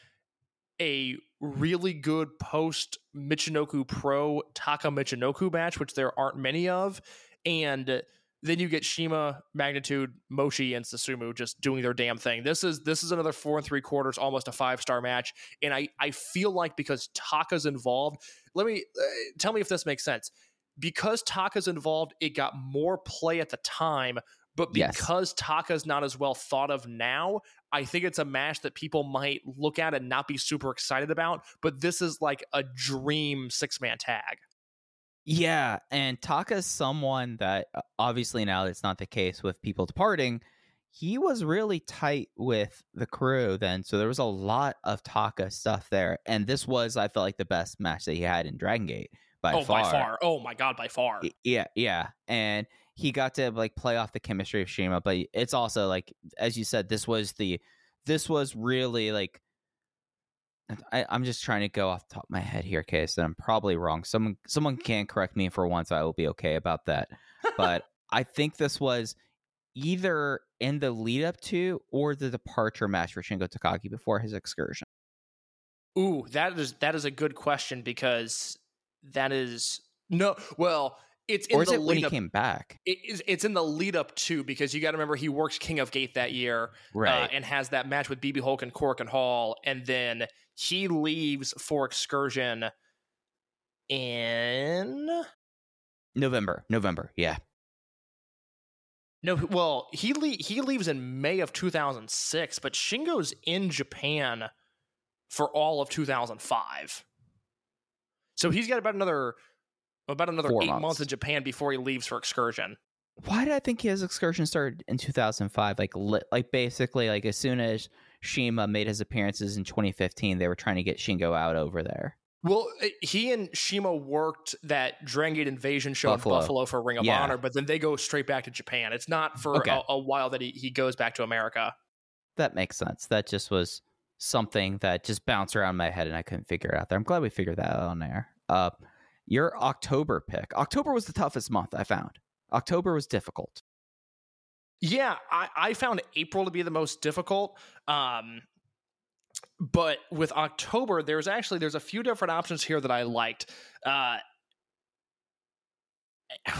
a really good post Michinoku Pro Taka Michinoku match, which there aren't many of, and then you get CIMA, Magnitude, Moshi, and Susumu just doing their damn thing. This is this is another four and three quarters, almost a five star match, and I I feel like because Taka's involved. Let me uh, tell me if this makes sense. Because Taka's involved, it got more play at the time, but Yes. because Taka's not as well thought of now, I think it's a match that people might look at and not be super excited about. But this is like a dream six man tag. Yeah, and Taka's someone that uh, obviously now it's not the case with people departing. He was really tight with the crew then, so there was a lot of Taka stuff there. And this was, I felt like, the best match that he had in Dragon Gate by oh, far. by far. Oh my god, by far. Yeah, yeah. And he got to like play off the chemistry of CIMA, but it's also like as you said, this was the this was really like I, I'm just trying to go off the top of my head here, Case, and I'm probably wrong. Someone someone can correct me for once, I will be okay about that. But I think this was either in the lead up to or the departure match for Shingo Takagi before his excursion. Ooh, that is that is a good question because that is no. Well, it's in or is the it when he up. came back? it is, it's in the lead up to because you got to remember he works King of Gate that year, uh, and has that match with BB Hulk and Korakuen Hall, and then he leaves for excursion in November. November, yeah. no, well he le- he leaves in May of 2006, but Shingo's in Japan for all of 2005, so he's got about another about another Four eight months. months. in Japan before he leaves for excursion. why did I think his excursion started in 2005? Like, li- like basically, like as soon as CIMA made his appearances in 2015, they were trying to get Shingo out over there. Well, uh, he and CIMA worked that Dragon Gate Invasion show Buffalo. in Buffalo for Ring of Yeah. Honor, but then they go straight back to Japan. It's not for Okay. a, a while that he, he goes back to America. That makes sense. That just was something that just bounced around my head and I couldn't figure it out there. I'm glad we figured that out on there. Uh, your October pick. October was the toughest month I found. October was difficult. Yeah, I, I found April to be the most difficult. Um, but with October, there's actually there's a few different options here that I liked. Uh,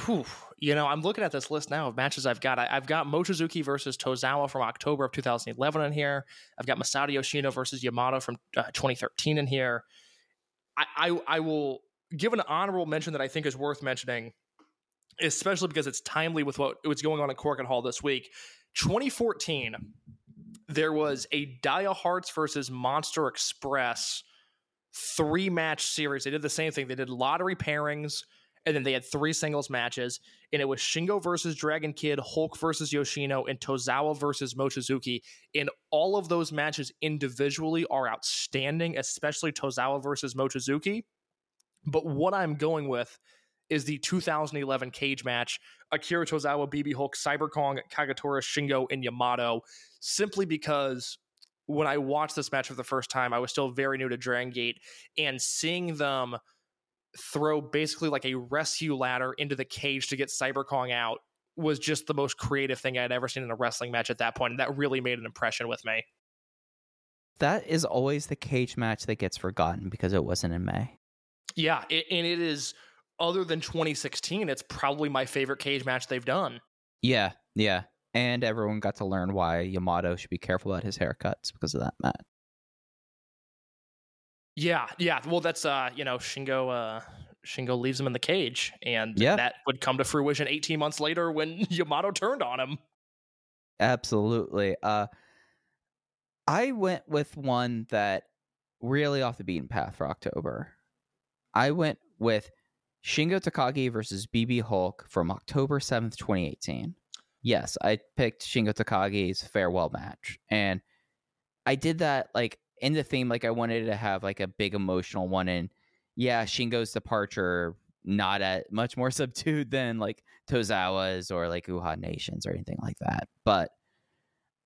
whew, you know, I'm looking at this list now of matches I've got. I, I've got Mochizuki versus Tozawa from October of 2011 in here. I've got Masato Yoshino versus Yamato from uh, 2013 in here. I, I I will give an honorable mention that I think is worth mentioning, especially because it's timely with what what's going on at Korakuen Hall this week. 2014, there was a Dia Hearts versus Monster Express three match series. They did the same thing. They did lottery pairings, and then they had three singles matches. And it was Shingo versus Dragon Kid, Hulk versus Yoshino, and Tozawa versus Mochizuki. And all of those matches individually are outstanding, especially Tozawa versus Mochizuki. But what I'm going with is the 2011 cage match Akira Tozawa, BB Hulk, Cyber Kong, Kagatora, Shingo, and Yamato, simply because when I watched this match for the first time, I was still very new to Dragon Gate, and seeing them throw basically like a rescue ladder into the cage to get Cyber Kong out was just the most creative thing I'd ever seen in a wrestling match at that point, and that really made an impression with me. That is always the cage match that gets forgotten because it wasn't in May. Yeah, it, and it is other than 2016, it's probably my favorite cage match they've done. Yeah, yeah. And everyone got to learn why Yamato should be careful about his haircuts because of that match. Yeah, yeah. Well, that's uh, you know, Shingo uh Shingo leaves him in the cage and Yeah. that would come to fruition 18 months later when Yamato turned on him. Absolutely. Uh I went with one that really off the beaten path for October. I went with Shingo Takagi versus BB Hulk from October 7th, 2018. Yes, I picked Shingo Takagi's farewell match. And I did that like in the theme, like I wanted to have like a big emotional one. And yeah, Shingo's departure not at much more subdued than like Tozawa's or like Uhaa Nation's or anything like that. But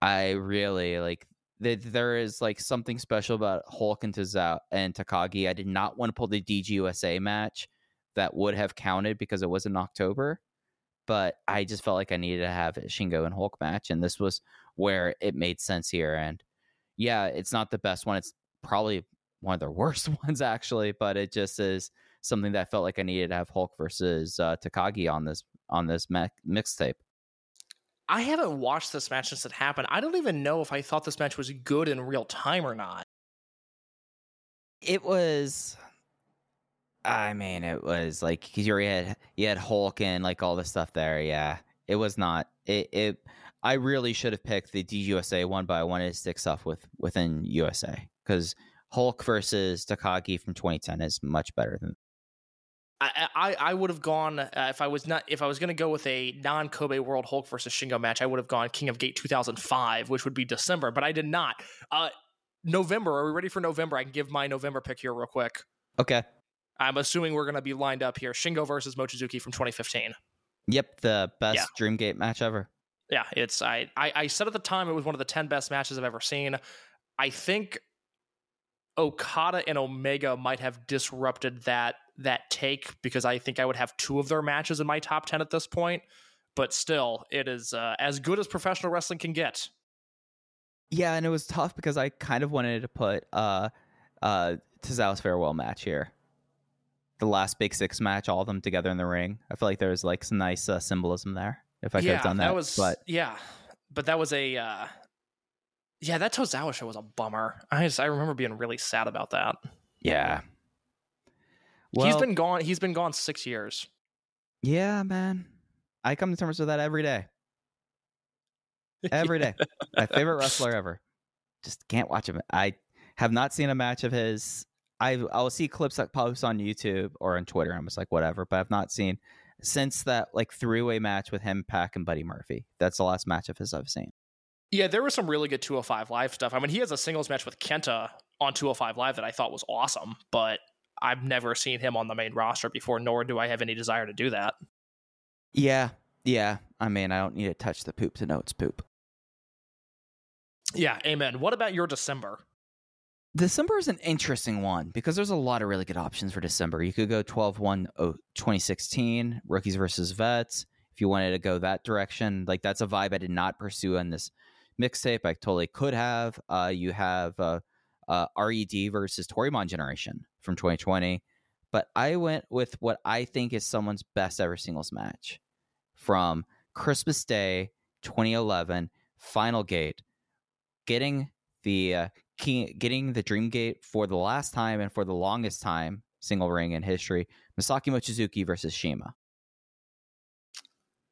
I really like that there is like something special about Hulk and Tozawa and Takagi. I did not want to pull the DGUSA match that would have counted because it was in October, but I just felt like I needed to have a Shingo and Hulk match, and this was where it made sense here. And yeah, it's not the best one. It's probably one of their worst ones actually, but it just is something that I felt like I needed to have Hulk versus uh, Takagi on this on this me- mixtape. I haven't watched this match since it happened. I don't even know if I thought this match was good in real time or not. It was. I mean, it was like because you had you had Hulk and like all the stuff there. Yeah, it was not. It. it I really should have picked the DUSA one, but I wanted to stick stuff with within USA because Hulk versus Takagi from 2010 is much better than I, I, I would have gone uh, if I was not if I was going to go with a non Kobe World Hulk versus Shingo match. I would have gone King of Gate 2005, which would be December, but I did not. Uh, November. Are we ready for November? I can give my November pick here real quick. Okay. I'm assuming we're going to be lined up here. Shingo versus Mochizuki from 2015. Yep, the best Yeah. Dreamgate match ever. Yeah, it's I, I I said at the time it was one of the 10 best matches I've ever seen. I think Okada and Omega might have disrupted that that take because I think I would have two of their matches in my top 10 at this point. But still, it is uh, as good as professional wrestling can get. Yeah, and it was tough because I kind of wanted to put uh uh Tozawa's farewell match here. The last Big Six match, all of them together in the ring. I feel like there was like some nice uh, symbolism there. If I could yeah, have done that, that was but yeah, but that was a uh, yeah. That Tozawa show was a bummer. I just I remember being really sad about that. yeah. he's been gone. He's been gone six years. yeah, man. I come to terms with that every day. Every day. My favorite wrestler ever. Just can't watch him. I have not seen a match of his. I I'll see clips that post on YouTube or on Twitter. I'm just like whatever, but I've not seen since that like three way match with him, Pac, and Buddy Murphy. That's the last match of his I've seen. Yeah, there was some really good 205 Live stuff. I mean, he has a singles match with Kenta on 205 Live that I thought was awesome, but I've never seen him on the main roster before, nor do I have any desire to do that. Yeah, yeah. I mean, I don't need to touch the poop to know it's poop. Yeah, amen. What about your December? December is an interesting one because there's a lot of really good options for December. You could go 12 1 2016, rookies versus vets. If you wanted to go that direction, like that's a vibe I did not pursue on this mixtape. I totally could have. Uh, you have uh, uh, RED versus Toryumon generation from 2020. But I went with what I think is someone's best ever singles match from Christmas Day 2011, Final Gate, getting the uh, getting the Dream Gate for the last time and for the longest time single ring in history. Masaki Mochizuki versus CIMA.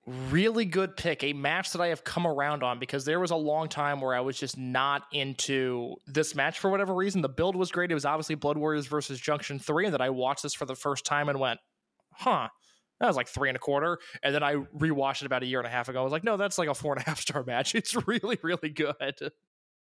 Really good pick. A match that I have come around on because there was a long time where I was just not into this match for whatever reason. The build was great. It was obviously Blood Warriors versus Junction 3, and then I watched this for the first time and went, huh. That was like three and a quarter. And then I rewatched it about a year and a half ago. I was like, no, that's like a four and a half star match. It's really, really good.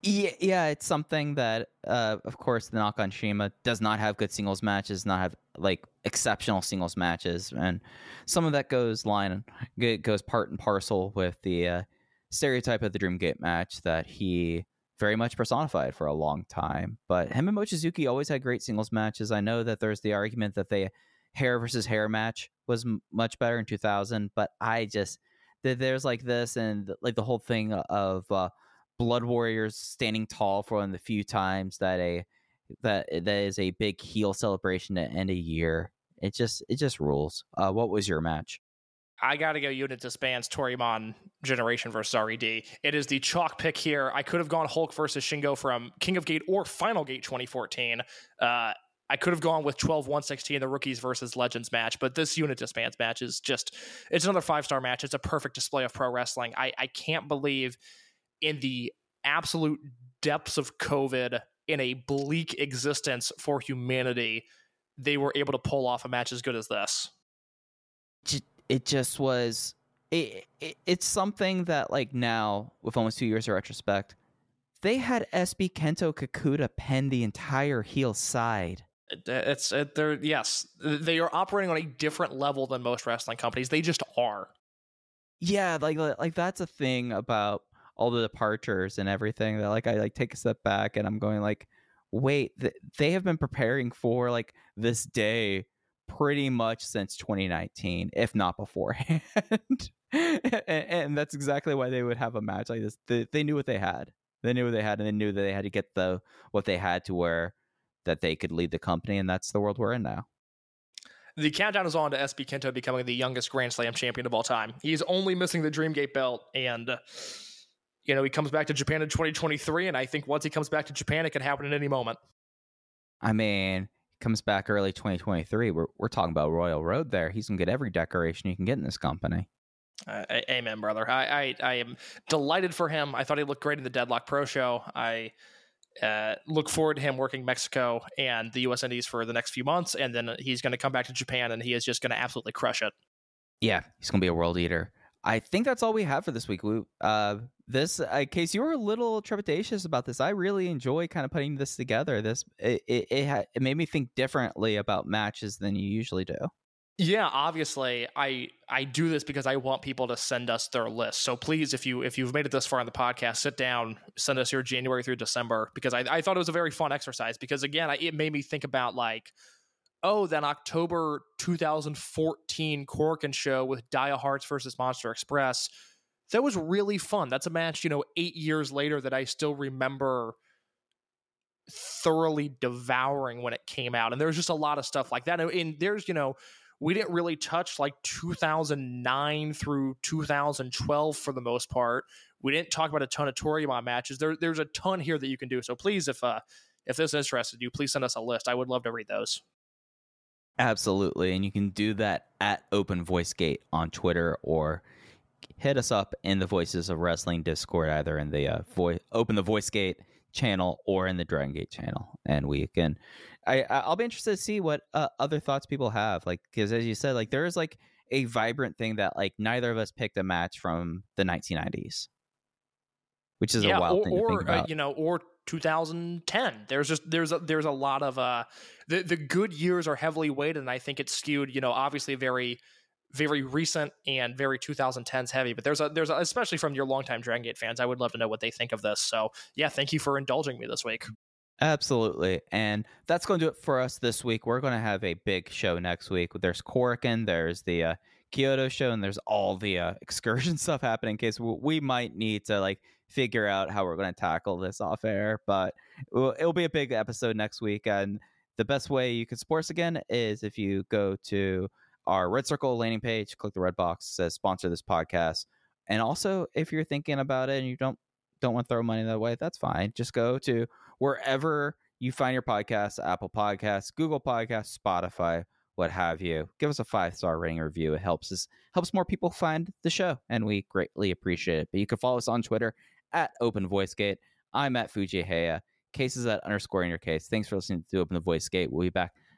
Yeah, yeah, it's something that, uh, of course, the knock on CIMA does not have good singles matches, not have like exceptional singles matches, and some of that goes line g- goes part and parcel with the uh, stereotype of the Dreamgate match that he very much personified for a long time. But him and Mochizuki always had great singles matches. I know that there's the argument that they hair versus hair match was m- much better in 2000, but I just there's like this and like the whole thing of. Uh, Blood Warriors standing tall for one of the few times that a that that is a big heel celebration to end a year. It just it just rules. Uh, what was your match? I got to go unit disbands Toryumon Generation versus RED. It is the chalk pick here. I could have gone Hulk versus Shingo from King of Gate or Final Gate 2014. Uh, I could have gone with 12 116, the rookies versus legends match, but this unit disbands match is just, it's another five star match. It's a perfect display of pro wrestling. I, I can't believe in the absolute depths of COVID, in a bleak existence for humanity, they were able to pull off a match as good as this. It just was. It, it it's something that like now with almost two years of retrospect, they had SB Kento Kakuta pen the entire heel side. It's it, they're yes, they are operating on a different level than most wrestling companies. They just are. yeah like like like that's a thing about all the departures and everything that like i like take a step back and i'm going like wait th- they have been preparing for like this day pretty much since 2019 if not beforehand and, and that's exactly why they would have a match like this they, they knew what they had they knew what they had and they knew that they had to get the what they had to where that they could lead the company, and that's the world we're in now. The countdown is on to SB Kento becoming the youngest Grand Slam champion of all time. He's only missing the Dreamgate belt, and you know he comes back to Japan in 2023. And I think once he comes back to Japan, it could happen at any moment. I mean, comes back early 2023. We're we're talking about Royal Road there. He's gonna get every decoration you can get in this company. Uh, amen, brother. I, I, I am delighted for him. I thought he looked great in the Deadlock Pro Show. I uh, look forward to him working Mexico and the U.S. Indies for the next few months, and then he's going to come back to Japan, and he is just going to absolutely crush it. Yeah, he's going to be a world eater. I think that's all we have for this week. We, uh, this uh, case, you were a little trepidatious about this. I really enjoy kind of putting this together. This it it, it, ha- it made me think differently about matches than you usually do. Yeah, obviously, I I do this because I want people to send us their list. So please, if you if you've made it this far in the podcast, sit down, send us your January through December because I I thought it was a very fun exercise because again, I, it made me think about like, oh, that October 2014 Korakuen show with Dia Hearts versus Monster Express, that was really fun. That's a match, you know, eight years later that I still remember thoroughly devouring when it came out, and there's just a lot of stuff like that. And there's you know we didn't really touch like 2009 through 2012 for the most part. We didn't talk about a ton of Toryumon matches. There, there's a ton here that you can do. So please, if uh, if this interested you, please send us a list. I would love to read those. Absolutely, and you can do that at Open Voice Gate on Twitter or hit us up in the Voices of Wrestling Discord, either in the uh, voice Open the Voice Gate channel or in the Dragon Gate channel, and we can I I'll be interested to see what uh, other thoughts people have. Like because as you said, like there is like a vibrant thing that like neither of us picked a match from the 1990s, which is yeah, a wild or, thing to think uh, about. Uh, you know, or 2010. There's just there's a, there's a lot of uh the the good years are heavily weighted, and I think it's skewed. You know, obviously very very recent and very 2010s heavy. But there's a there's a, especially from your longtime Dragon Gate fans, I would love to know what they think of this. So yeah, thank you for indulging me this week. Absolutely. And that's going to do it for us this week. We're going to have a big show next week. There's Korakuen, there's the uh, Kyoto show, and there's all the uh, excursion stuff happening in case we might need to like figure out how we're going to tackle this off air. But it'll be a big episode next week. And the best way you can support us again is if you go to our Red Circle landing page, click the red box, says sponsor this podcast. And also, if you're thinking about it and you don't don't want to throw money that way, that's fine. Just go to wherever you find your podcasts Apple Podcasts, Google Podcasts, Spotify, what have you. Give us a five star rating review. It helps us helps more people find the show, and we greatly appreciate it. But you can follow us on Twitter at Open Voice Gate. I'm at Fujihaya. Cases at underscore in your case. Thanks for listening to Open the Voice Gate. We'll be back